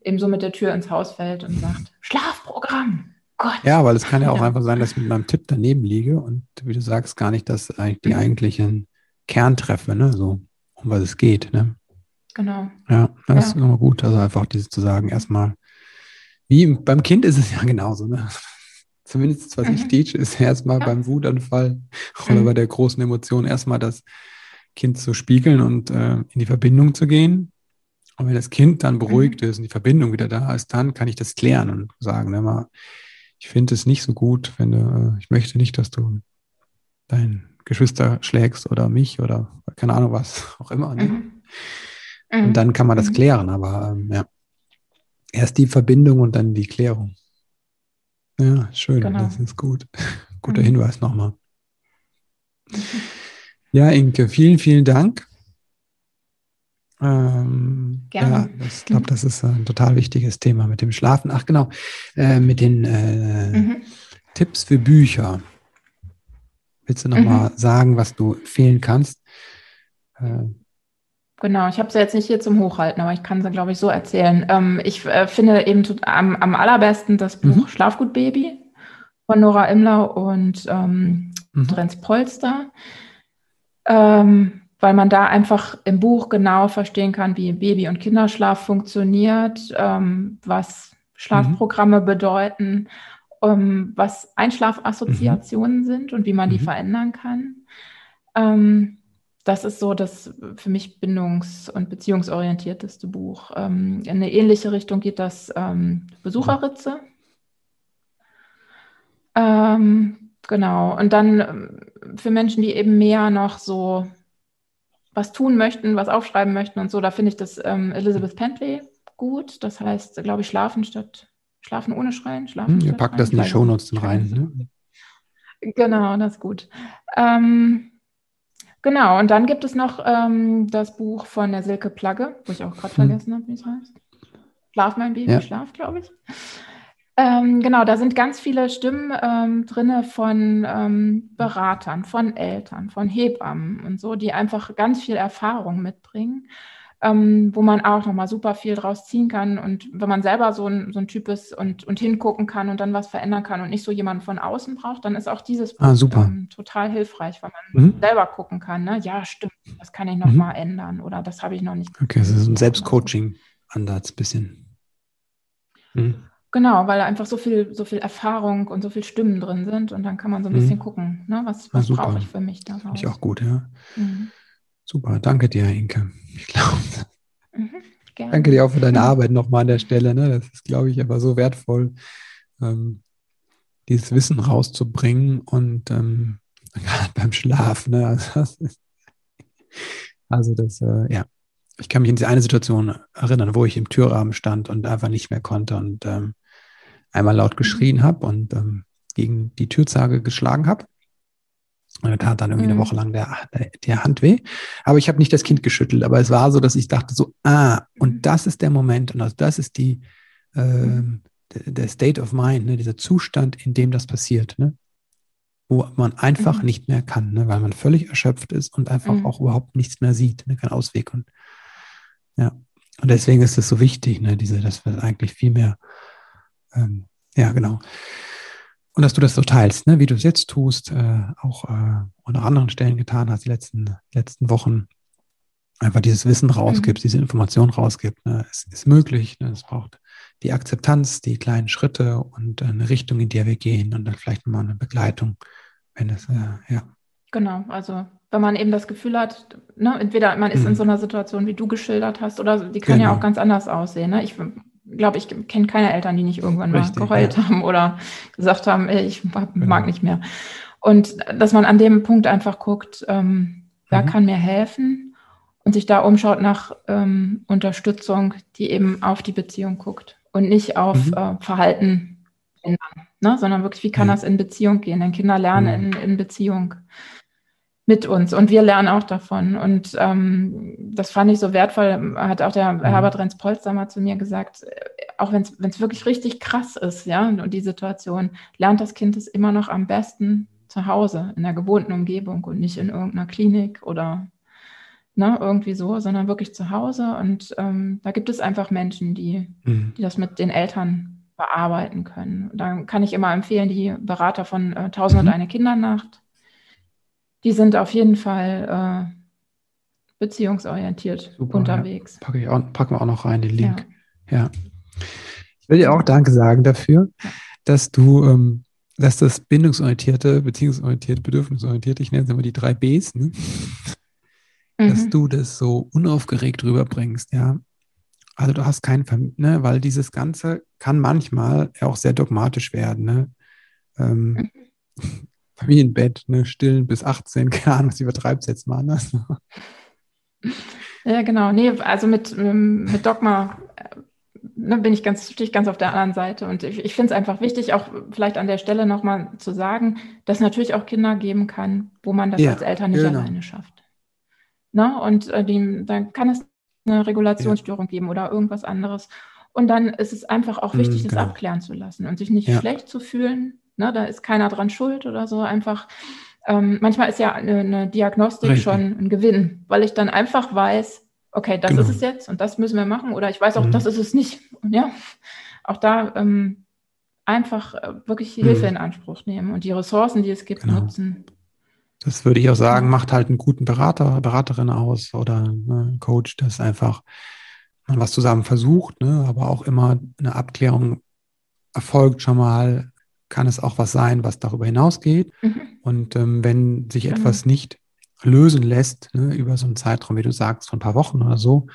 eben so mit der Tür ins Haus fällt und sagt, Schlafprogramm. Gott. Ja, weil es kann ja auch einfach sein, dass ich mit meinem Tipp daneben liege und wie du sagst, gar nicht das eigentlich die mhm. eigentlichen Kern treffe, ne? So, um was es geht, ne? Genau. Ja, das ja. ist immer gut. Also einfach dieses zu sagen, erstmal, wie beim Kind ist es ja genauso, ne? Zumindest was mhm. ich teach, ist erstmal ja. beim Wutanfall oder mhm. bei der großen Emotion erstmal das Kind zu spiegeln und äh, in die Verbindung zu gehen. Und wenn das Kind dann beruhigt mhm. ist und die Verbindung wieder da ist, dann kann ich das klären und sagen, ne, mal, ich finde es nicht so gut, wenn du, äh, ich möchte nicht, dass du dein Geschwister schlägst oder mich oder keine Ahnung was auch immer. Ne? Mhm. Und dann kann man das mhm. klären, aber ähm, ja. Erst die Verbindung und dann die Klärung. Ja, schön, genau. das ist gut. Guter mhm. Hinweis nochmal. Mhm. Ja, Inke, vielen, vielen Dank. Ähm, Gerne. Ja, ich glaube, das ist ein total wichtiges Thema mit dem Schlafen. Ach genau, äh, mit den äh, mhm. Tipps für Bücher. Willst du nochmal mhm. sagen, was du empfehlen kannst? Äh, Genau, ich habe sie jetzt nicht hier zum Hochhalten, aber ich kann sie, glaube ich, so erzählen. Ähm, ich äh, finde eben am, am, allerbesten das Buch mhm. Schlafgut Baby von Nora Imler und ähm, mhm. Drenz Polster, ähm, weil man da einfach im Buch genau verstehen kann, wie Baby- und Kinderschlaf funktioniert, ähm, was Schlafprogramme mhm. bedeuten, ähm, was Einschlafassoziationen mhm. sind und wie man die mhm. verändern kann. Ähm, das ist so das für mich bindungs- und beziehungsorientierteste Buch. Ähm, in eine ähnliche Richtung geht das ähm, Besucherritze. Ähm, genau. Und dann für Menschen, die eben mehr noch so was tun möchten, was aufschreiben möchten und so, da finde ich das ähm, Elizabeth Pentley gut. Das heißt, glaube ich, schlafen statt schlafen ohne Schreien. Schlafen hm, ihr packt das in die Shownotes rein. Ne? Genau, das ist gut. Ähm, Genau, und dann gibt es noch ähm, das Buch von der Silke Plagge, wo ich auch gerade hm. vergessen habe, wie es heißt. Schlaf, mein Baby, ja. schlaf, glaube ich. Ähm, genau, da sind ganz viele Stimmen ähm, drin von ähm, Beratern, von Eltern, von Hebammen und so, die einfach ganz viel Erfahrung mitbringen ähm, wo man auch nochmal super viel draus ziehen kann. Und wenn man selber so ein, so ein Typ ist und, und hingucken kann und dann was verändern kann und nicht so jemanden von außen braucht, dann ist auch dieses ah, Buch ähm, total hilfreich, weil man mhm. selber gucken kann. Ne? Ja, stimmt, das kann ich nochmal mhm. ändern oder das habe ich noch nicht. Okay, das ist ein Selbstcoaching-Ansatz, bisschen. Mhm. Genau, weil einfach so viel, so viel Erfahrung und so viel Stimmen drin sind und dann kann man so ein mhm. bisschen gucken, ne? was, was brauche ich für mich daraus. Finde ich auch gut, ja. Mhm. Super, danke dir, Inke. Ich glaube. Mhm, danke dir auch für deine Arbeit nochmal an der Stelle. Ne? Das ist, glaube ich, aber so wertvoll, ähm, dieses Wissen rauszubringen und ähm, gerade beim Schlaf. Ne? Also das, also das äh, ja. Ich kann mich in diese eine Situation erinnern, wo ich im Türrahmen stand und einfach nicht mehr konnte und ähm, einmal laut geschrien habe und ähm, gegen die Türzage geschlagen habe. Und er tat dann irgendwie mhm. eine Woche lang der, der, der Hand weh. Aber ich habe nicht das Kind geschüttelt, aber es war so, dass ich dachte so, ah, und mhm. das ist der Moment und also das ist die, äh, der State of Mind, ne, dieser Zustand, in dem das passiert, ne? wo man einfach mhm. nicht mehr kann, ne, weil man völlig erschöpft ist und einfach mhm. auch überhaupt nichts mehr sieht, ne, kein Ausweg. Und, ja. und deswegen ist es so wichtig, ne, diese, dass wir eigentlich viel mehr, ähm, ja, genau. Und dass du das so teilst, ne? wie du es jetzt tust, äh, auch äh, an anderen Stellen getan hast, die letzten, letzten Wochen, einfach dieses Wissen rausgibst, mhm. diese Information rausgibt. Ne? Es ist möglich, ne? es braucht die Akzeptanz, die kleinen Schritte und eine Richtung, in der wir gehen und dann vielleicht mal eine Begleitung, wenn es, äh, ja. Genau, also wenn man eben das Gefühl hat, ne, entweder man ist mhm. in so einer Situation, wie du geschildert hast, oder die kann genau. ja auch ganz anders aussehen. Ne? Ich glaube, ich kenne keine Eltern, die nicht irgendwann Richtig, mal geheult ja. haben oder gesagt haben, ey, ich mag genau. nicht mehr. Und dass man an dem Punkt einfach guckt, ähm, wer mhm. kann mir helfen und sich da umschaut nach ähm, Unterstützung, die eben auf die Beziehung guckt und nicht auf mhm. äh, Verhalten ändern, ne? sondern wirklich, wie kann mhm. das in Beziehung gehen? Denn Kinder lernen mhm. in, in Beziehung mit uns und wir lernen auch davon. Und ähm, das fand ich so wertvoll, hat auch der mhm. Herbert Renz-Polster mal zu mir gesagt, äh, auch wenn es wirklich richtig krass ist, ja, und die Situation, lernt das Kind es immer noch am besten zu Hause, in der gewohnten Umgebung und nicht in irgendeiner Klinik oder ne, irgendwie so, sondern wirklich zu Hause. Und ähm, da gibt es einfach Menschen, die, mhm. die das mit den Eltern bearbeiten können. Und dann kann ich immer empfehlen, die Berater von äh, 1000 und mhm. eine Kindernacht die sind auf jeden Fall äh, beziehungsorientiert Super, unterwegs. Ja. Packe ich auch, packen wir auch noch rein, den Link. Ja. ja. Ich will dir auch Danke sagen dafür, dass du, ähm, dass das bindungsorientierte, beziehungsorientierte, bedürfnisorientierte, ich nenne es immer die drei Bs, ne? mhm. dass du das so unaufgeregt rüberbringst, ja. Also du hast keinen, ne, weil dieses Ganze kann manchmal auch sehr dogmatisch werden, ne? Ähm, mhm. Familienbett, ne, stillen bis 18, keine Ahnung, was übertreibt es jetzt mal anders. Ja, genau. Nee, also mit, ähm, mit Dogma ne, bin ich ganz, stehe ich ganz auf der anderen Seite. Und ich, ich finde es einfach wichtig, auch vielleicht an der Stelle nochmal zu sagen, dass es natürlich auch Kinder geben kann, wo man das ja, als Eltern nicht genau. alleine schafft. Ne? Und äh, die, dann kann es eine Regulationsstörung ja. geben oder irgendwas anderes. Und dann ist es einfach auch wichtig, mhm, genau. das abklären zu lassen und sich nicht ja. schlecht zu fühlen, Ne, da ist keiner dran schuld oder so. Einfach, ähm, manchmal ist ja eine, eine Diagnostik Richtig. schon ein Gewinn, weil ich dann einfach weiß, okay, das genau. ist es jetzt und das müssen wir machen oder ich weiß auch, mhm. das ist es nicht. Und ja, auch da ähm, einfach äh, wirklich Hilfe mhm. in Anspruch nehmen und die Ressourcen, die es gibt, genau. nutzen. Das würde ich auch sagen, macht halt einen guten Berater, Beraterin aus oder ne, Coach, das einfach man was zusammen versucht, ne, aber auch immer eine Abklärung erfolgt schon mal, kann es auch was sein, was darüber hinausgeht. Mhm. Und ähm, wenn sich genau. etwas nicht lösen lässt, ne, über so einen Zeitraum, wie du sagst, von ein paar Wochen oder so,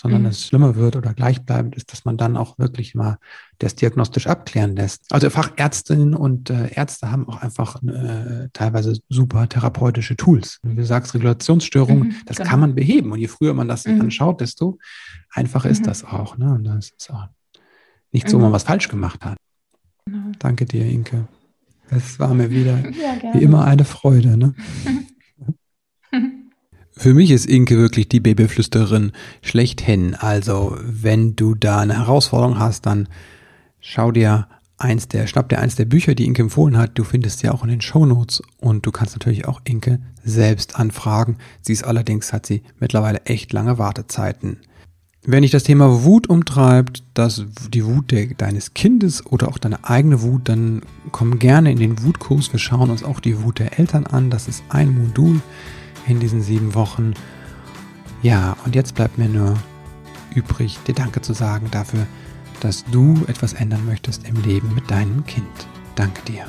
sondern mhm. es schlimmer wird oder gleichbleibend ist, dass man dann auch wirklich mal das diagnostisch abklären lässt. Also Fachärztinnen und äh, Ärzte haben auch einfach äh, teilweise super therapeutische Tools. Wie du sagst, Regulationsstörungen, mhm, das genau. kann man beheben. Und je früher man das mhm. anschaut, desto einfacher ist mhm. das auch. Ne? Und das ist auch nicht so, wenn man mhm. was falsch gemacht hat. Genau. Danke dir, Inke. Es war mir wieder ja, wie immer eine Freude. Ne? Für mich ist Inke wirklich die Babyflüsterin schlechthin. Also, wenn du da eine Herausforderung hast, dann schau dir eins der, schnapp dir eins der Bücher, die Inke empfohlen hat. Du findest sie auch in den Show Notes und du kannst natürlich auch Inke selbst anfragen. Sie ist allerdings, hat sie mittlerweile echt lange Wartezeiten. Wenn dich das Thema Wut umtreibt, das, die Wut der, deines Kindes oder auch deine eigene Wut, dann komm gerne in den Wutkurs. Wir schauen uns auch die Wut der Eltern an. Das ist ein Modul in diesen sieben Wochen. Ja, und jetzt bleibt mir nur übrig, dir Danke zu sagen dafür, dass du etwas ändern möchtest im Leben mit deinem Kind. Danke dir.